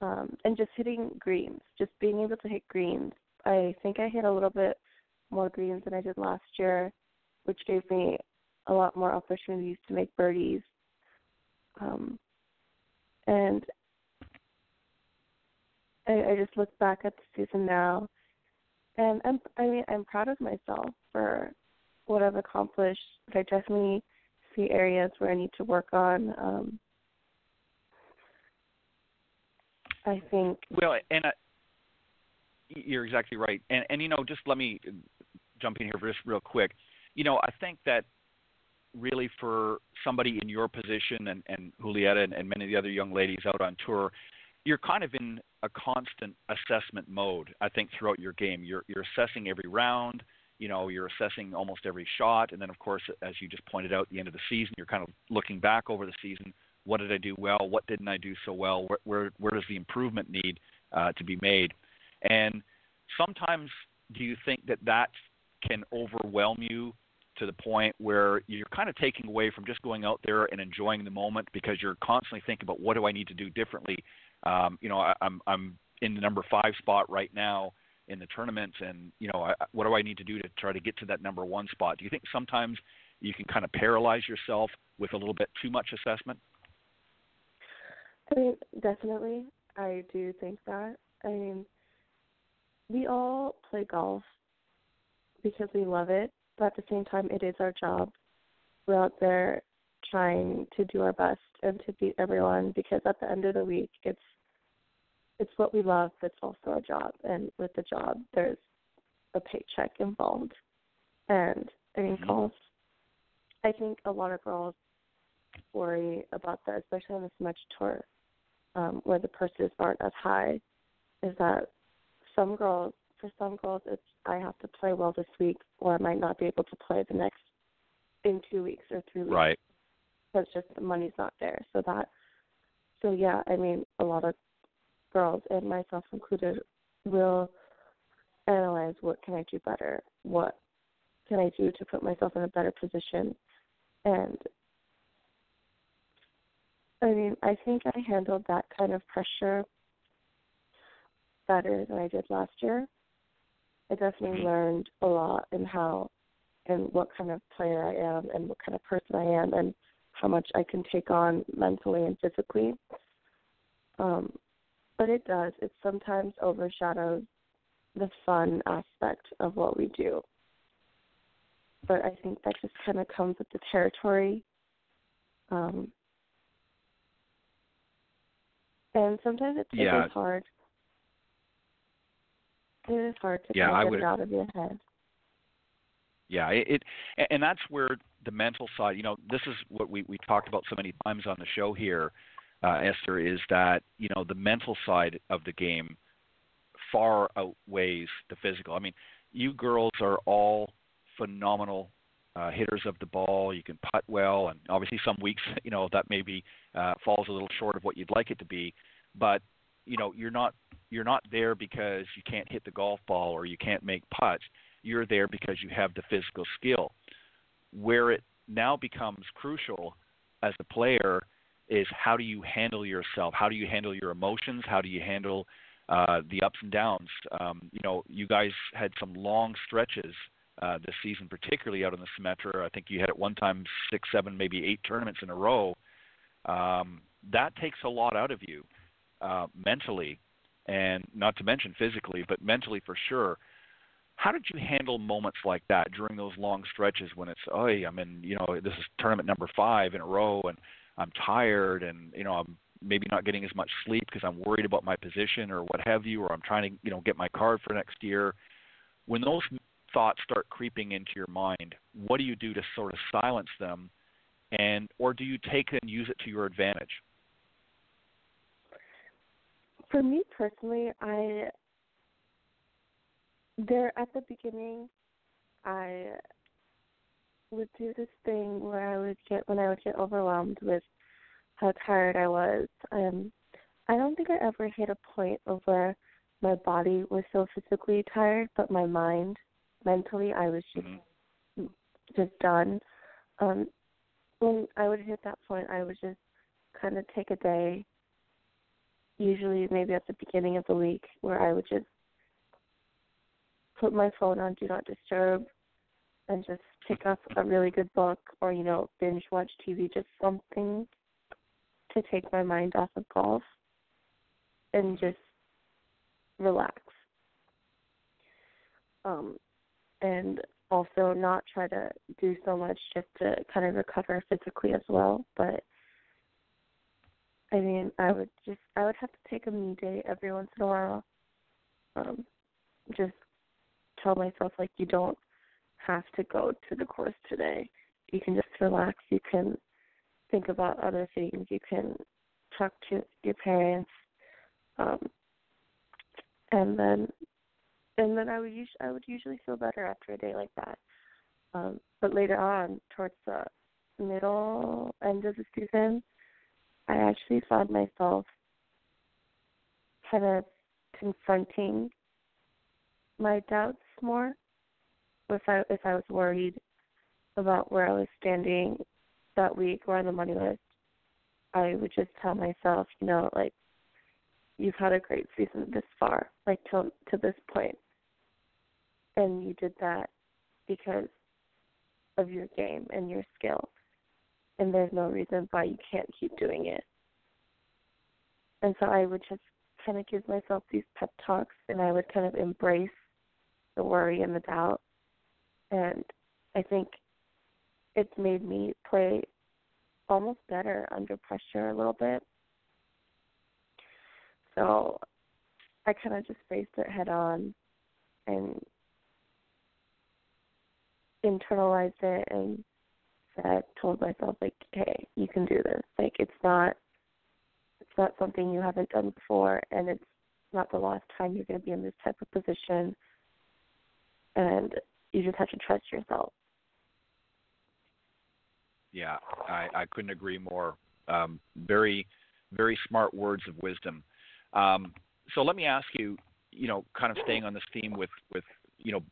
um, and just hitting greens, just being able to hit greens. I think I hit a little bit more greens than I did last year, which gave me a lot more opportunities to make birdies. Um, and I, I just look back at the season now, and I'm, I mean, I'm proud of myself for what I've accomplished. But I definitely see areas where I need to work on. Um, I think. Well, and uh, you're exactly right. And and you know, just let me jump in here for just real quick. You know, I think that really for somebody in your position and, and Julieta and, and many of the other young ladies out on tour, you're kind of in a constant assessment mode. I think throughout your game, you're you're assessing every round. You know, you're assessing almost every shot, and then of course, as you just pointed out, at the end of the season, you're kind of looking back over the season. What did I do well? What didn't I do so well? Where where, where does the improvement need uh, to be made? And sometimes, do you think that that can overwhelm you to the point where you're kind of taking away from just going out there and enjoying the moment because you're constantly thinking about what do I need to do differently. Um, you know, I, I'm I'm in the number five spot right now, in the tournaments, and you know, I, what do I need to do to try to get to that number one spot? Do you think sometimes you can kind of paralyze yourself with a little bit too much assessment? I mean, definitely, I do think that. I mean, we all play golf because we love it, but at the same time, it is our job. We're out there trying to do our best and to beat everyone because at the end of the week, it's it's what we love, it's also our job. And with the job, there's a paycheck involved. And I mean, mm-hmm. golf. I think a lot of girls worry about that, especially on the Symetra tour, um, where the purses aren't as high. Is that some girls, for some girls, it's I have to play well this week, or I might not be able to play the next in two weeks or three weeks. Right. Because just the money's not there. So that, so yeah, I mean, a lot of girls and myself included will analyze what can I do better, what can I do to put myself in a better position, and I mean, I think I handled that kind of pressure better than I did last year. I definitely mm-hmm. learned a lot in how and what kind of player I am and what kind of person I am and how much I can take on mentally and physically. Um, but it does. It sometimes overshadows the fun aspect of what we do. But I think that just kind of comes with the territory. Um, and sometimes it's, yeah. it is hard. It is hard to yeah, kind of get it out of your head. Yeah, it, it and that's where the mental side. You know, this is what we we talked about so many times on the show here, uh, Esther. Is that you know the mental side of the game far outweighs the physical. I mean, you girls are all phenomenal uh, hitters of the ball. You can putt well, and obviously some weeks, you know, that maybe uh, falls a little short of what you'd like it to be. But you know, you're not you're not there because you can't hit the golf ball or you can't make putts. You're there because you have the physical skill. Where it now becomes crucial as a player is how do you handle yourself? How do you handle your emotions? How do you handle uh, the ups and downs? Um, you know, you guys had some long stretches uh, this season, particularly out in the Symetra. I think you had at one time six, seven, maybe eight tournaments in a row. Um, that takes a lot out of you uh, mentally, and not to mention physically, but mentally for sure. How did you handle moments like that during those long stretches when it's, oh, I'm in, you know, this is tournament number five in a row, and I'm tired, and you know, I'm maybe not getting as much sleep because I'm worried about my position or what have you, or I'm trying to, you know, get my card for next year. When those thoughts start creeping into your mind, what do you do to sort of silence them, and or do you take and use it to your advantage? For me personally, I there at the beginning, I would do this thing where I would get when I would get overwhelmed with how tired I was. Um, I don't think I ever hit a point of where my body was so physically tired, but my mind mentally I was just mm-hmm. just done. Um when I would hit that point I would just kind of take a day usually maybe at the beginning of the week where I would just put my phone on do not disturb and just pick up a really good book or you know binge watch TV just something to take my mind off of golf and just relax um and also not try to do so much just to kind of recover physically as well. But I mean, I would just I would have to take a me day every once in a while. Um, just tell myself like you don't have to go to the course today. You can just relax. You can think about other things. You can talk to your parents. Um, and then and then I would usually I would usually feel better after a day like that. Um, but later on, towards the middle end of the season, I actually found myself kind of confronting my doubts more. If I if I was worried about where I was standing that week or on the money list, I would just tell myself, you know, like you've had a great season this far, like till to this point and you did that because of your game and your skill. And there's no reason why you can't keep doing it. And so I would just kind of give myself these pep talks and I would kind of embrace the worry and the doubt. And I think it's made me play almost better under pressure a little bit. So I kind of just faced it head on and internalized it and said, told myself like, hey, you can do this. Like it's not it's not something you haven't done before and it's not the last time you're going to be in this type of position and you just have to trust yourself. Yeah, I, I couldn't agree more. Um, very, very smart words of wisdom. Um, so let me ask you, you know, kind of staying on this theme with, with you know,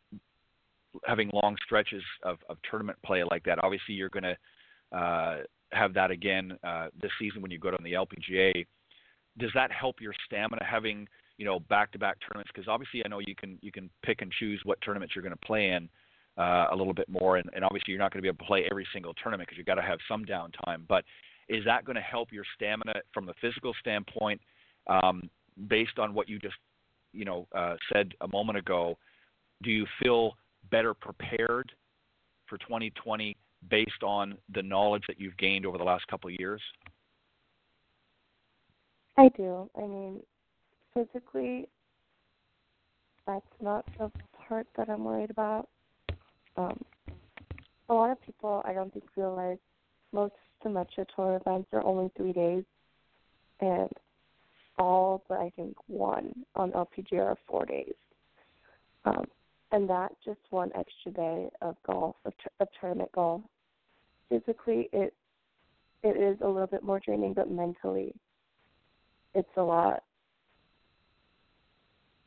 having long stretches of, of tournament play like that. Obviously, you're going to uh, have that again uh, this season when you go to the LPGA. Does that help your stamina having you know back-to-back tournaments? Because obviously, I know you can you can pick and choose what tournaments you're going to play in uh, a little bit more, and, and obviously, you're not going to be able to play every single tournament because you've got to have some downtime. But is that going to help your stamina from the physical standpoint, um, based on what you just you know uh, said a moment ago? Do you feel better prepared for 2020 based on the knowledge that you've gained over the last couple of years? I do. I mean, physically, that's not the part that I'm worried about. Um, a lot of people, I don't think, realize most Symetra Tour events are only three days, and all but I think one on LPGA are four days. Um, and that just one extra day of golf, of, of tournament golf, physically it it is a little bit more draining, but mentally it's a lot.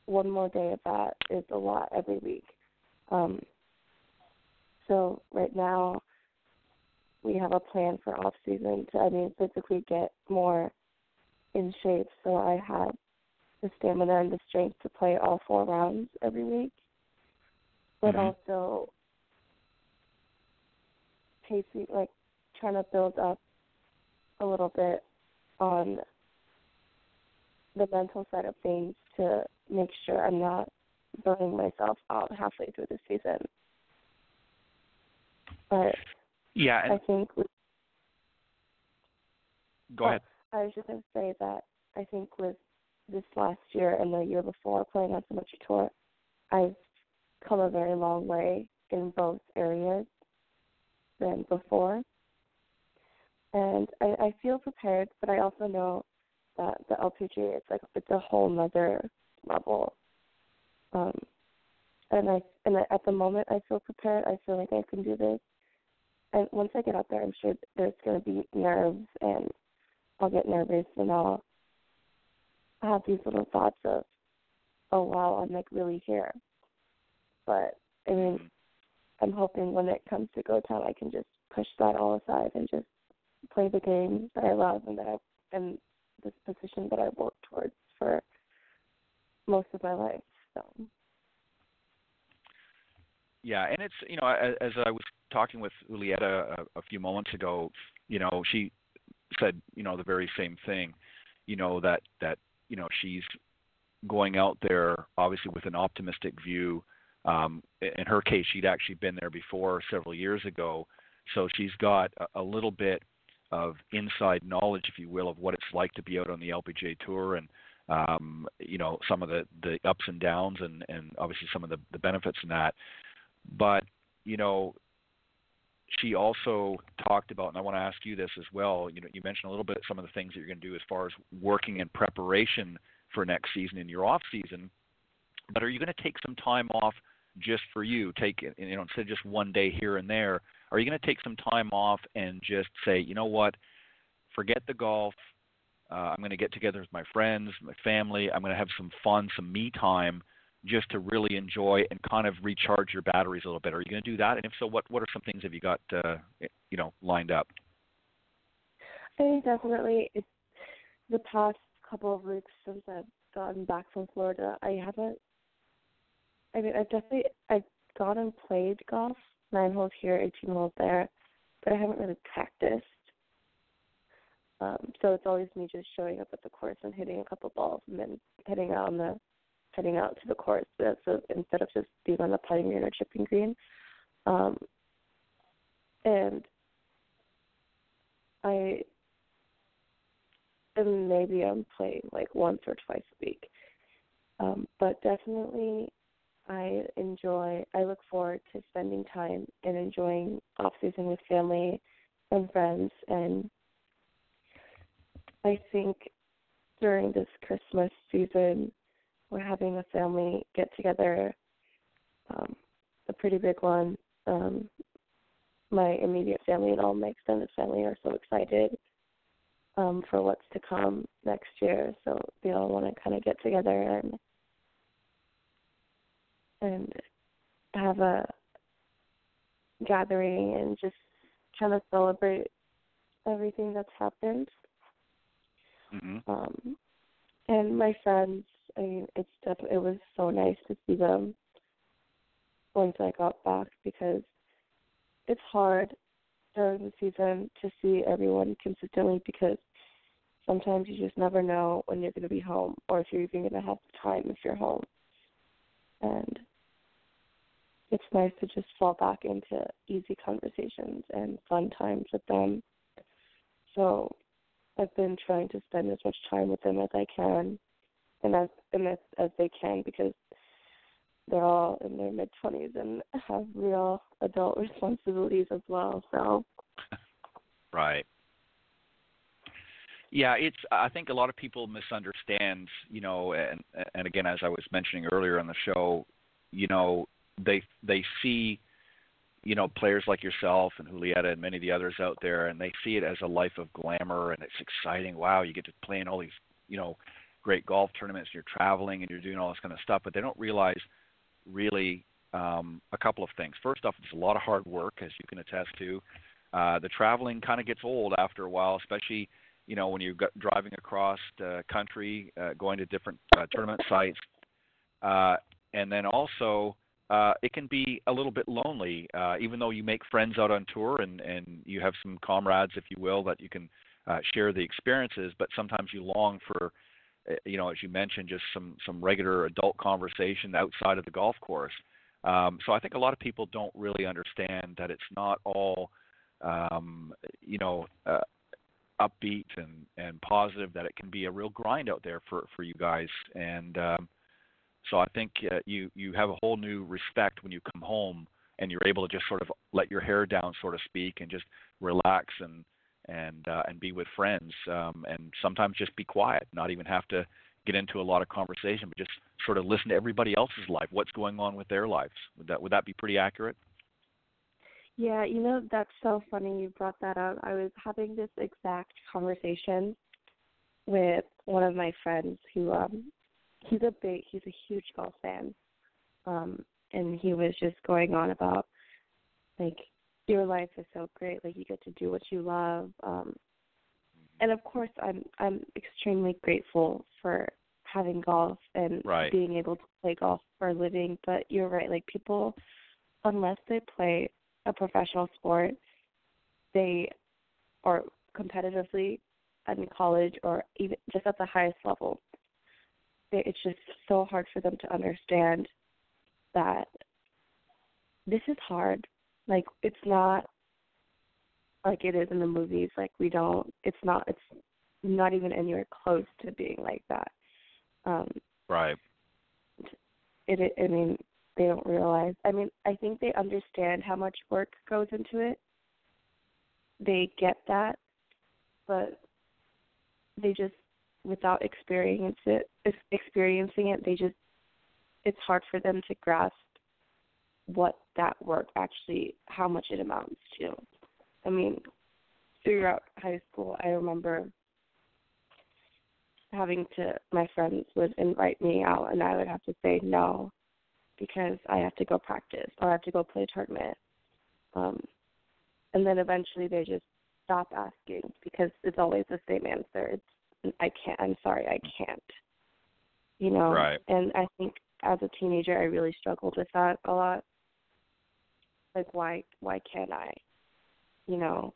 One more day of that is a lot every week. Um, so right now we have a plan for off season to I mean physically get more in shape so I have the stamina and the strength to play all four rounds every week but mm-hmm. also pacing, like trying to build up a little bit on the mental side of things to make sure I'm not burning myself out halfway through the season. But yeah, I think. With, go ahead. Oh, I was just going to say that I think with this last year and the year before playing on so much Tour, I've come a very long way in both areas than before. And I, I feel prepared, but I also know that the LPGA It's like it's a whole nother level. Um, and I and I, at the moment I feel prepared. I feel like I can do this. And once I get out there, I'm sure there's going to be nerves, and I'll get nervous, and I'll have these little thoughts of, oh wow, I'm like really here. But I mean, mm-hmm. I'm hoping when it comes to go time, I can just push that all aside and just play the game that I love and that I and this position that I worked towards for most of my life. So. Yeah, and it's you know as, as I was talking with Julieta a, a few moments ago, you know she said you know the very same thing, you know that that you know she's going out there obviously with an optimistic view um, in her case, she'd actually been there before several years ago, so she's got a, a little bit of inside knowledge, if you will, of what it's like to be out on the LPGA tour and um, you know some of the the ups and downs and and obviously some of the the benefits in that. But you know, she also talked about, and I want to ask you this as well. You know, you mentioned a little bit some of the things that you're going to do as far as working in preparation for next season in your off season. But are you going to take some time off just for you. Take you know instead of just one day here and there. Are you going to take some time off and just say, you know what, forget the golf. Uh, I'm going to get together with my friends, my family. I'm going to have some fun, some me time, just to really enjoy and kind of recharge your batteries a little bit. Are you going to do that? And if so, what what are some things have you got uh, you know lined up? I think definitely it's the past couple of weeks since I've gotten back from Florida. I haven't I mean, I've definitely I've gone and played golf, nine holes here, eighteen holes there, but I haven't really practiced. Um, so it's always me just showing up at the course and hitting a couple balls and then heading out on the heading out to the course. So, so instead of just being on the putting green or chipping green, um, and I and maybe I'm playing like once or twice a week. Um, but definitely I enjoy I look forward to spending time and enjoying off season with family and friends and I think during this Christmas season we're having a family get together, um, a pretty big one. Um, my immediate family and all my extended family are so excited um, for what's to come next year. So they all want to kind of get together and and have a gathering and just kind of celebrate everything that's happened. Mm-hmm. Um, and my friends, I mean, it's definitely it was so nice to see them once I got back because it's hard during the season to see everyone consistently because sometimes you just never know when you're going to be home or if you're even going to have the time if you're home. And it's nice to just fall back into easy conversations and fun times with them. So I've been trying to spend as much time with them as I can and as and as, as they can because they're all in their mid twenties and have real adult responsibilities as well. So Right. Yeah, it's. I think a lot of people misunderstand. You know, and and again, as I was mentioning earlier on the show, you know, they they see, you know, players like yourself and Julieta and many of the others out there, and they see it as a life of glamour and it's exciting. Wow, you get to play in all these, you know, great golf tournaments. You're traveling and you're doing all this kind of stuff, but they don't realize really um, a couple of things. First off, it's a lot of hard work, as you can attest to. Uh, the traveling kind of gets old after a while, especially you know when you're driving across the country, uh, going to different uh, tournament sites, uh, and then also uh, it can be a little bit lonely, uh, even though you make friends out on tour and and you have some comrades, if you will, that you can uh, share the experiences. But sometimes you long for, uh, you know, as you mentioned, just some some regular adult conversation outside of the golf course. Um, so I think a lot of people don't really understand that it's not all um, you know, uh, upbeat and and positive that it can be a real grind out there for for you guys. And um so I think uh, you you have a whole new respect when you come home and you're able to just sort of let your hair down so to speak and just relax and and uh, and be with friends um and sometimes just be quiet not even have to get into a lot of conversation but just sort of listen to everybody else's life what's going on with their lives. Would that would that be pretty accurate Yeah, you know, that's so funny you brought that up. I was having this exact conversation with one of my friends who um he's a big he's a huge golf fan. Um and he was just going on about like your life is so great, like you get to do what you love. Um and of course I'm I'm extremely grateful for having golf and right. being able to play golf for a living, but you're right, like people unless they play a professional sport, they or competitively in college or even just at the highest level, they, it's just so hard for them to understand that this is hard. Like it's not like it is in the movies. Like we don't. It's not. It's not even anywhere close to being like that. Um, right. It. I mean, they don't realize. I mean, I think they understand how much work goes into it. They get that, but they just without experience it experiencing it, they just it's hard for them to grasp what that work actually how much it amounts to. I mean, throughout high school, I remember having to my friends would invite me out and I would have to say no because I have to go practice or I have to go play a tournament. Um, and then eventually they just stop asking because it's always the same answer. It's I can't. I'm sorry, I can't. You know. Right. And I think as a teenager, I really struggled with that a lot. Like, why why can't I? You know,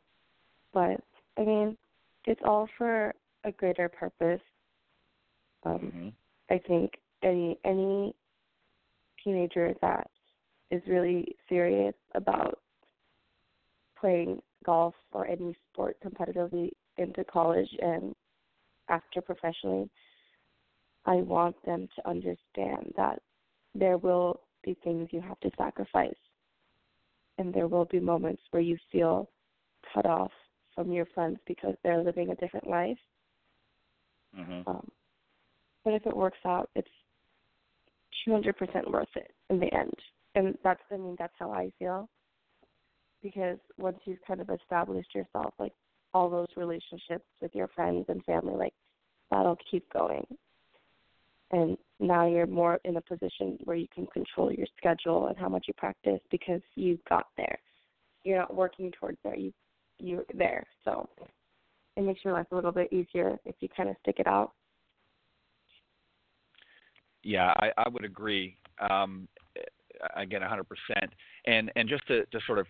but I mean, it's all for a greater purpose. Um, mm-hmm. I think any any teenager that is really serious about playing golf or any sport competitively into college and after professionally, I want them to understand that there will be things you have to sacrifice. And there will be moments where you feel cut off from your friends because they're living a different life. Mm-hmm. Um, but if it works out, it's 200% worth it in the end. And that's, I mean, that's how I feel. Because once you've kind of established yourself, like all those relationships with your friends and family, like that'll keep going. And now you're more in a position where you can control your schedule and how much you practice because you got there. You're not working towards there. You you're there. So it makes your life a little bit easier if you kind of stick it out. Yeah, I, I would agree. Um, again, 100%. And and just to, to sort of,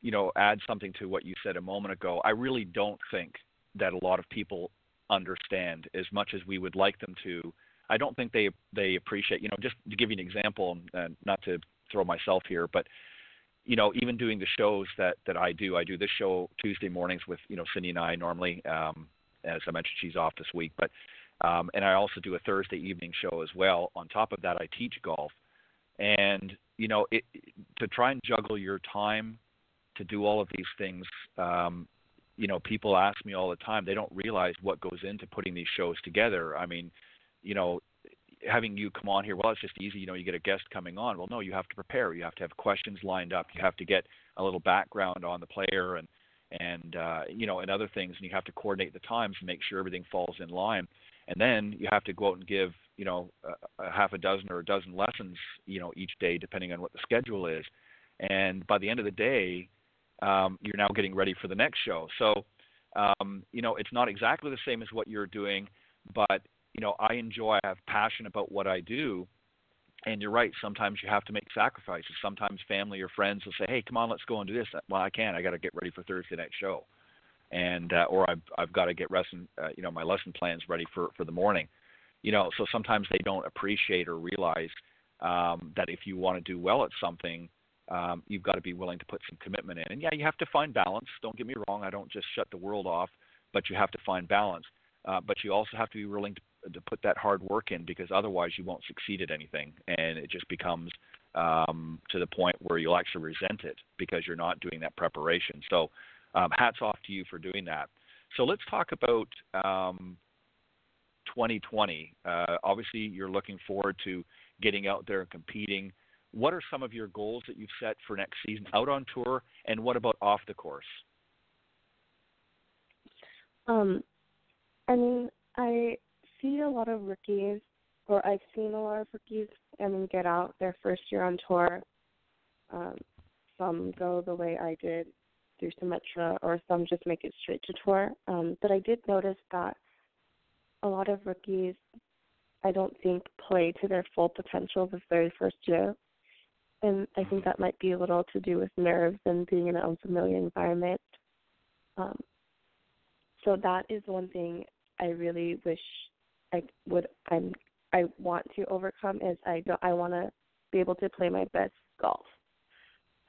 you know, add something to what you said a moment ago, I really don't think that a lot of people understand as much as we would like them to. I don't think they they appreciate. You know, just to give you an example, uh, not to throw myself here, but you know, even doing the shows that that I do, I do this show Tuesday mornings with you know Cindy and I normally. Um, as I mentioned, she's off this week, but um, and I also do a Thursday evening show as well. On top of that, I teach golf, and you know, it, to try and juggle your time to do all of these things. Um, you know, people ask me all the time. They don't realize what goes into putting these shows together. I mean, you know, having you come on here, well, it's just easy. You know, you get a guest coming on. Well, no, you have to prepare. You have to have questions lined up. You have to get a little background on the player and and uh, you know and other things. And you have to coordinate the times and make sure everything falls in line. And then you have to go out and give you know a, a half a dozen or a dozen lessons you know each day, depending on what the schedule is. And by the end of the day, um, you're now getting ready for the next show. So um, you know it's not exactly the same as what you're doing, but you know, I enjoy, I have passion about what I do. And you're right. Sometimes you have to make sacrifices. Sometimes family or friends will say, "Hey, come on, let's go and do this." Well, I can't. I got to get ready for Thursday night show, and uh, or I've I've got to get lesson, uh, you know, my lesson plans ready for for the morning. You know, so sometimes they don't appreciate or realize um, that if you want to do well at something, um, you've got to be willing to put some commitment in. And yeah, you have to find balance. Don't get me wrong. I don't just shut the world off, but you have to find balance. Uh, but you also have to be willing to to put that hard work in because otherwise you won't succeed at anything and it just becomes um, to the point where you'll actually resent it because you're not doing that preparation. So um, hats off to you for doing that. So let's talk about um, 2020. Uh, obviously, you're looking forward to getting out there and competing. What are some of your goals that you've set for next season out on tour, and what about off the course? Um, I mean, I see a lot of rookies, or I've seen a lot of rookies, I mean, get out their first year on tour. Um, some go the way I did through Symetra, or some just make it straight to tour. Um, but I did notice that a lot of rookies, I don't think, play to their full potential the very first year. And I think that might be a little to do with nerves and being in an unfamiliar environment. Um, so that is one thing I really wish I would I'm I want to overcome is I don't I want to be able to play my best golf.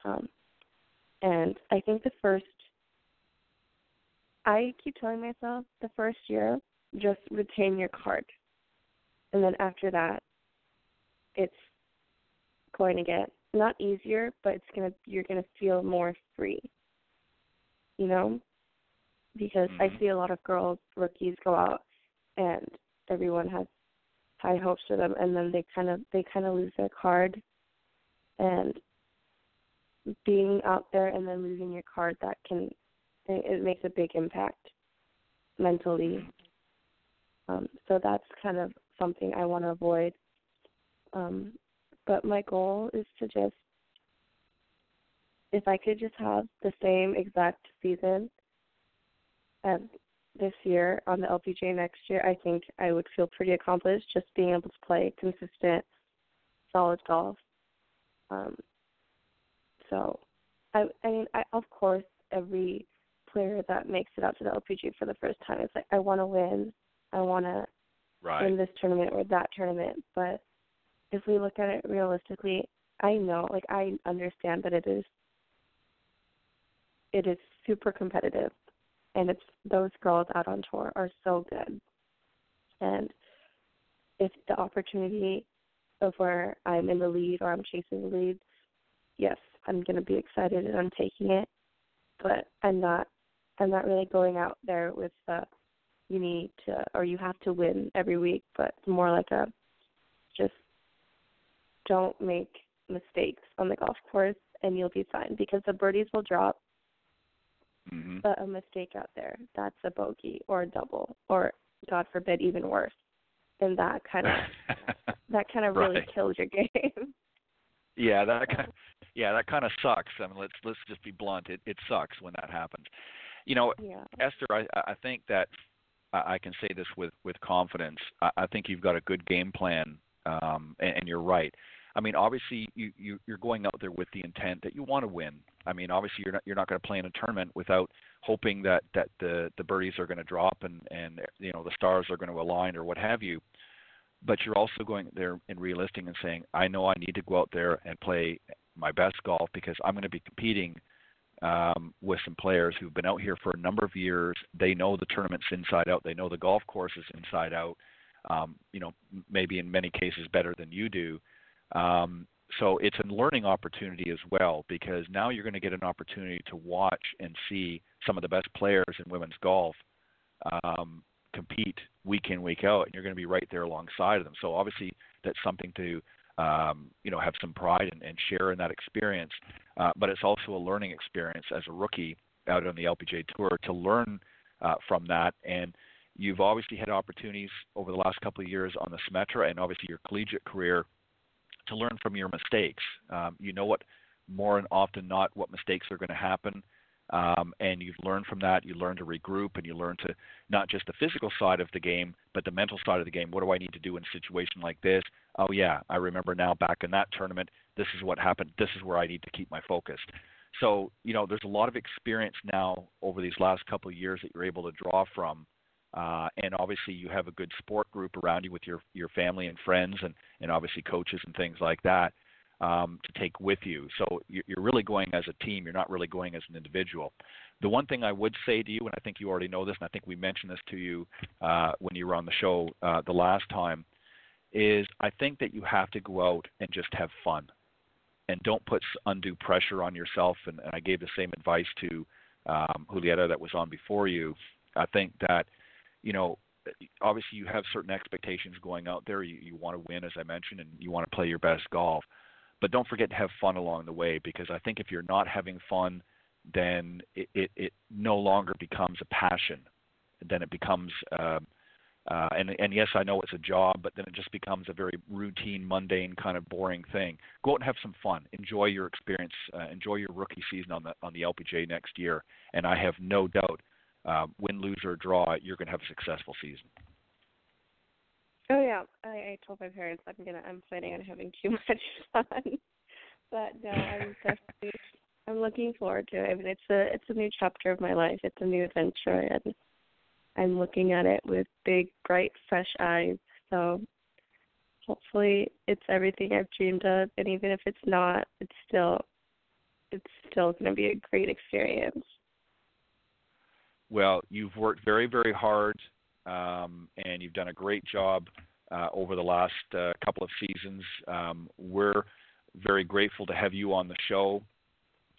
Um, and I think the first I keep telling myself the first year just retain your card, and then after that, it's going to get not easier, but it's gonna you're gonna feel more free. You know, because mm-hmm. I see a lot of girls rookies go out and everyone has high hopes for them and then they kind of they kind of lose their card and being out there and then losing your card that can it, makes a big impact mentally um so that's kind of something i want to avoid um but my goal is to just if i could just have the same exact season as this year on the LPGA next year, I think I would feel pretty accomplished just being able to play consistent solid golf. Um, so, I I mean, I of course every player that makes it out to the LPGA for the first time is like, I want to win, I want to right. win this tournament or that tournament. But if we look at it realistically, I know, like I understand that it is, it is super competitive, and it's those girls out on tour are so good, and if the opportunity of where I'm in the lead or I'm chasing the lead, yes, I'm going to be excited and I'm taking it. But I'm not I'm not really going out there with the you need to or you have to win every week, but it's more like a just don't make mistakes on the golf course and you'll be fine because the birdies will drop. Mm-hmm. But a mistake out there, that's a bogey or a double or God forbid even worse. And that kind of that kind of really Right. kills your game. Yeah, that kind yeah, that kind of sucks. I mean, let's let's just be blunt. It it sucks when that happens. You know, yeah. Esther, I I think that I can say this with with confidence. I, I think you've got a good game plan, um, and, and you're right. I mean, obviously, you, you you're going out there with the intent that you want to win. I mean, obviously, you're not you're not going to play in a tournament without hoping that that the the birdies are going to drop and and you know the stars are going to align or what have you. But you're also going there and realistic and saying, I know I need to go out there and play my best golf because I'm going to be competing um, with some players who've been out here for a number of years. They know the tournaments inside out. They know the golf courses inside out. Um, you know, maybe in many cases better than you do. Um, so it's a learning opportunity as well because now you're going to get an opportunity to watch and see some of the best players in women's golf um, compete week in week out, and you're going to be right there alongside of them. So obviously that's something to um, you know have some pride and, and share in that experience. Uh, but it's also a learning experience as a rookie out on the LPGA tour to learn uh, from that. And you've obviously had opportunities over the last couple of years on the Symetra and obviously your collegiate career to learn from your mistakes. Um, you know what more and often not what mistakes are going to happen. Um, and you've learned from that. You learn to regroup, and you learn to not just the physical side of the game, but the mental side of the game. What do I need to do in a situation like this? Oh yeah, I remember now back in that tournament. This is what happened. This is where I need to keep my focus. So you know, there's a lot of experience now over these last couple of years that you're able to draw from, uh, and obviously you have a good sport group around you with your your family and friends, and and obviously coaches and things like that um, to take with you. So you're really going as a team. You're not really going as an individual. The one thing I would say to you, and I think you already know this, and I think we mentioned this to you uh, when you were on the show uh, the last time, is I think that you have to go out and just have fun, and don't put undue pressure on yourself. And, and I gave the same advice to um, Julieta that was on before you. I think that you know obviously you have certain expectations going out there. You, you want to win, as I mentioned, and you want to play your best golf but don't forget to have fun along the way because I think if you're not having fun, then it, it, it no longer becomes a passion. Then it becomes, um, uh, and, and yes, I know it's a job, but then it just becomes a very routine, mundane, kind of boring thing. Go out and have some fun. Enjoy your experience. Uh, enjoy your rookie season on the on the LPGA next year, and I have no doubt, uh, win, lose or draw, you're going to have a successful season. Oh yeah, I, I told my parents I'm gonna I'm planning on having too much fun, but no, I'm definitely I'm looking forward to it. I mean, it's a it's a new chapter of my life. It's a new adventure, and I'm looking at it with big, bright, fresh eyes. So hopefully, it's everything I've dreamed of, and even if it's not, it's still it's still to be a great experience. Well, you've worked very, very hard, um, and you've done a great job uh, over the last uh, couple of seasons. Um, we're very grateful to have you on the show.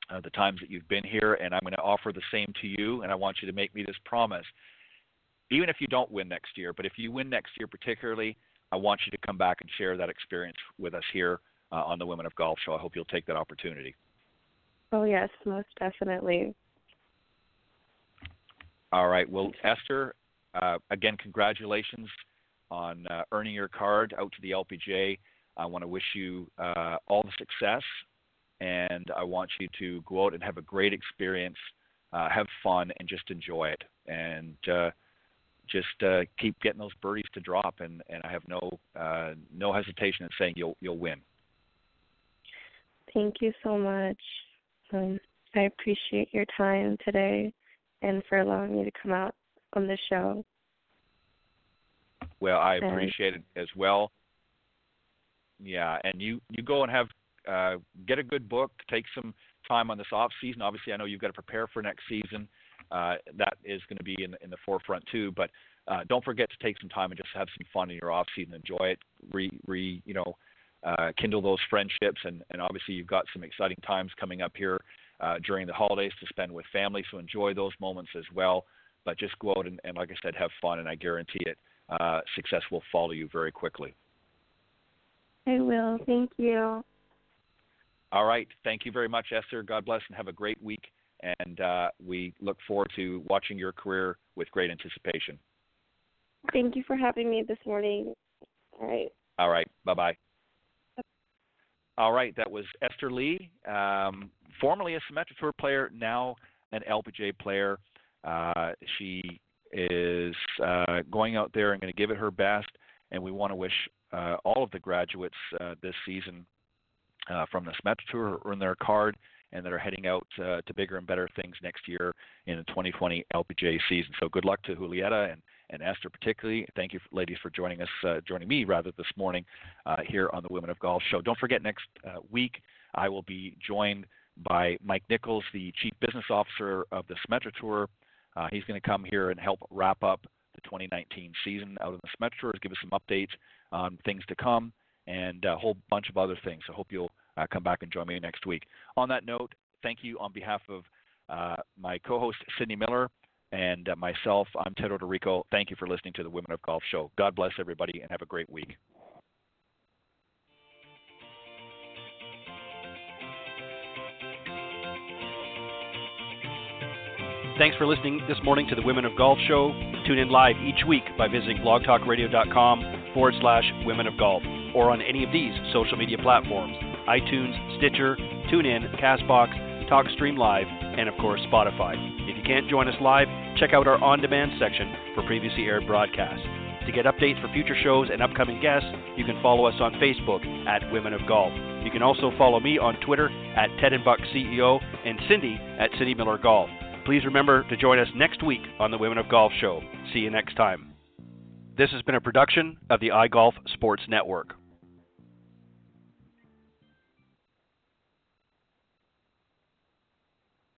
Uh, the times that you've been here, and I'm going to offer the same to you. And I want you to make me this promise: even if you don't win next year, but if you win next year, particularly, I want you to come back and share that experience with us here uh, on the Women of Golf Show. I hope you'll take that opportunity. Oh yes, most definitely. All right. Well, Esther, uh, again, congratulations on uh, earning your card out to the LPGA. I want to wish you uh, all the success, and I want you to go out and have a great experience, uh, have fun, and just enjoy it. And uh, just uh, keep getting those birdies to drop, and, and I have no uh, no hesitation in saying you'll you'll win. Thank you so much. Um, I appreciate your time today and for allowing me to come out on the show. Well, I appreciate it as well. Yeah, and you you go and have uh, get a good book. Take some time on this off season. Obviously, I know you've got to prepare for next season. Uh, that is going to be in in the forefront too. But uh, don't forget to take some time and just have some fun in your off season. Enjoy it. Re re you know uh, kindle those friendships. And and obviously you've got some exciting times coming up here uh, during the holidays to spend with family. So enjoy those moments as well. But just go out and, and like I said, have fun. And I guarantee it, uh, success will follow you very quickly. I will. Thank you. All right. Thank you very much, Esther. God bless and have a great week. And uh, we look forward to watching your career with great anticipation. Thank you for having me this morning. All right. All right. Bye bye. All right. That was Esther Lee, um, formerly a Symetra Tour player, now an LPGA player. Uh, she is uh, going out there and going to give it her best. And we want to wish uh, all of the graduates uh, this season uh, from the Symetra Tour earn their card and that are heading out to bigger and better things next year in the 2020 LPGA season. So good luck to Julieta and, and Esther particularly. Thank you, ladies, for joining us, joining me rather this morning here on the Women of Golf Show. Don't forget next week I will be joined by Mike Nichols, the Chief Business Officer of the Symetra Tour. Uh, he's going to come here and help wrap up the 2019 season out of the Tour, give us some updates on things to come and a whole bunch of other things. So I hope you'll uh, come back and join me next week. On that note, thank you on behalf of uh, my co-host Cindy Miller and uh, myself. I'm Ted Oderico. Thank you for listening to the Women of Golf Show. God bless everybody and have a great week. Thanks for listening this morning to the Women of Golf Show. Tune in live each week by visiting blogtalkradio.com forward slash women of golf or on any of these social media platforms iTunes, Stitcher, TuneIn, Castbox, TalkStream Live, and of course Spotify. If you can't join us live, check out our on demand section for previously aired broadcasts. To get updates for future shows and upcoming guests, you can follow us on Facebook at Women of Golf. You can also follow me on Twitter at Ted and Buck CEO and Cindy at Cindy Miller Golf. Please remember to join us next week on the Women of Golf Show. See you next time. This has been a production of the iGolf Sports Network.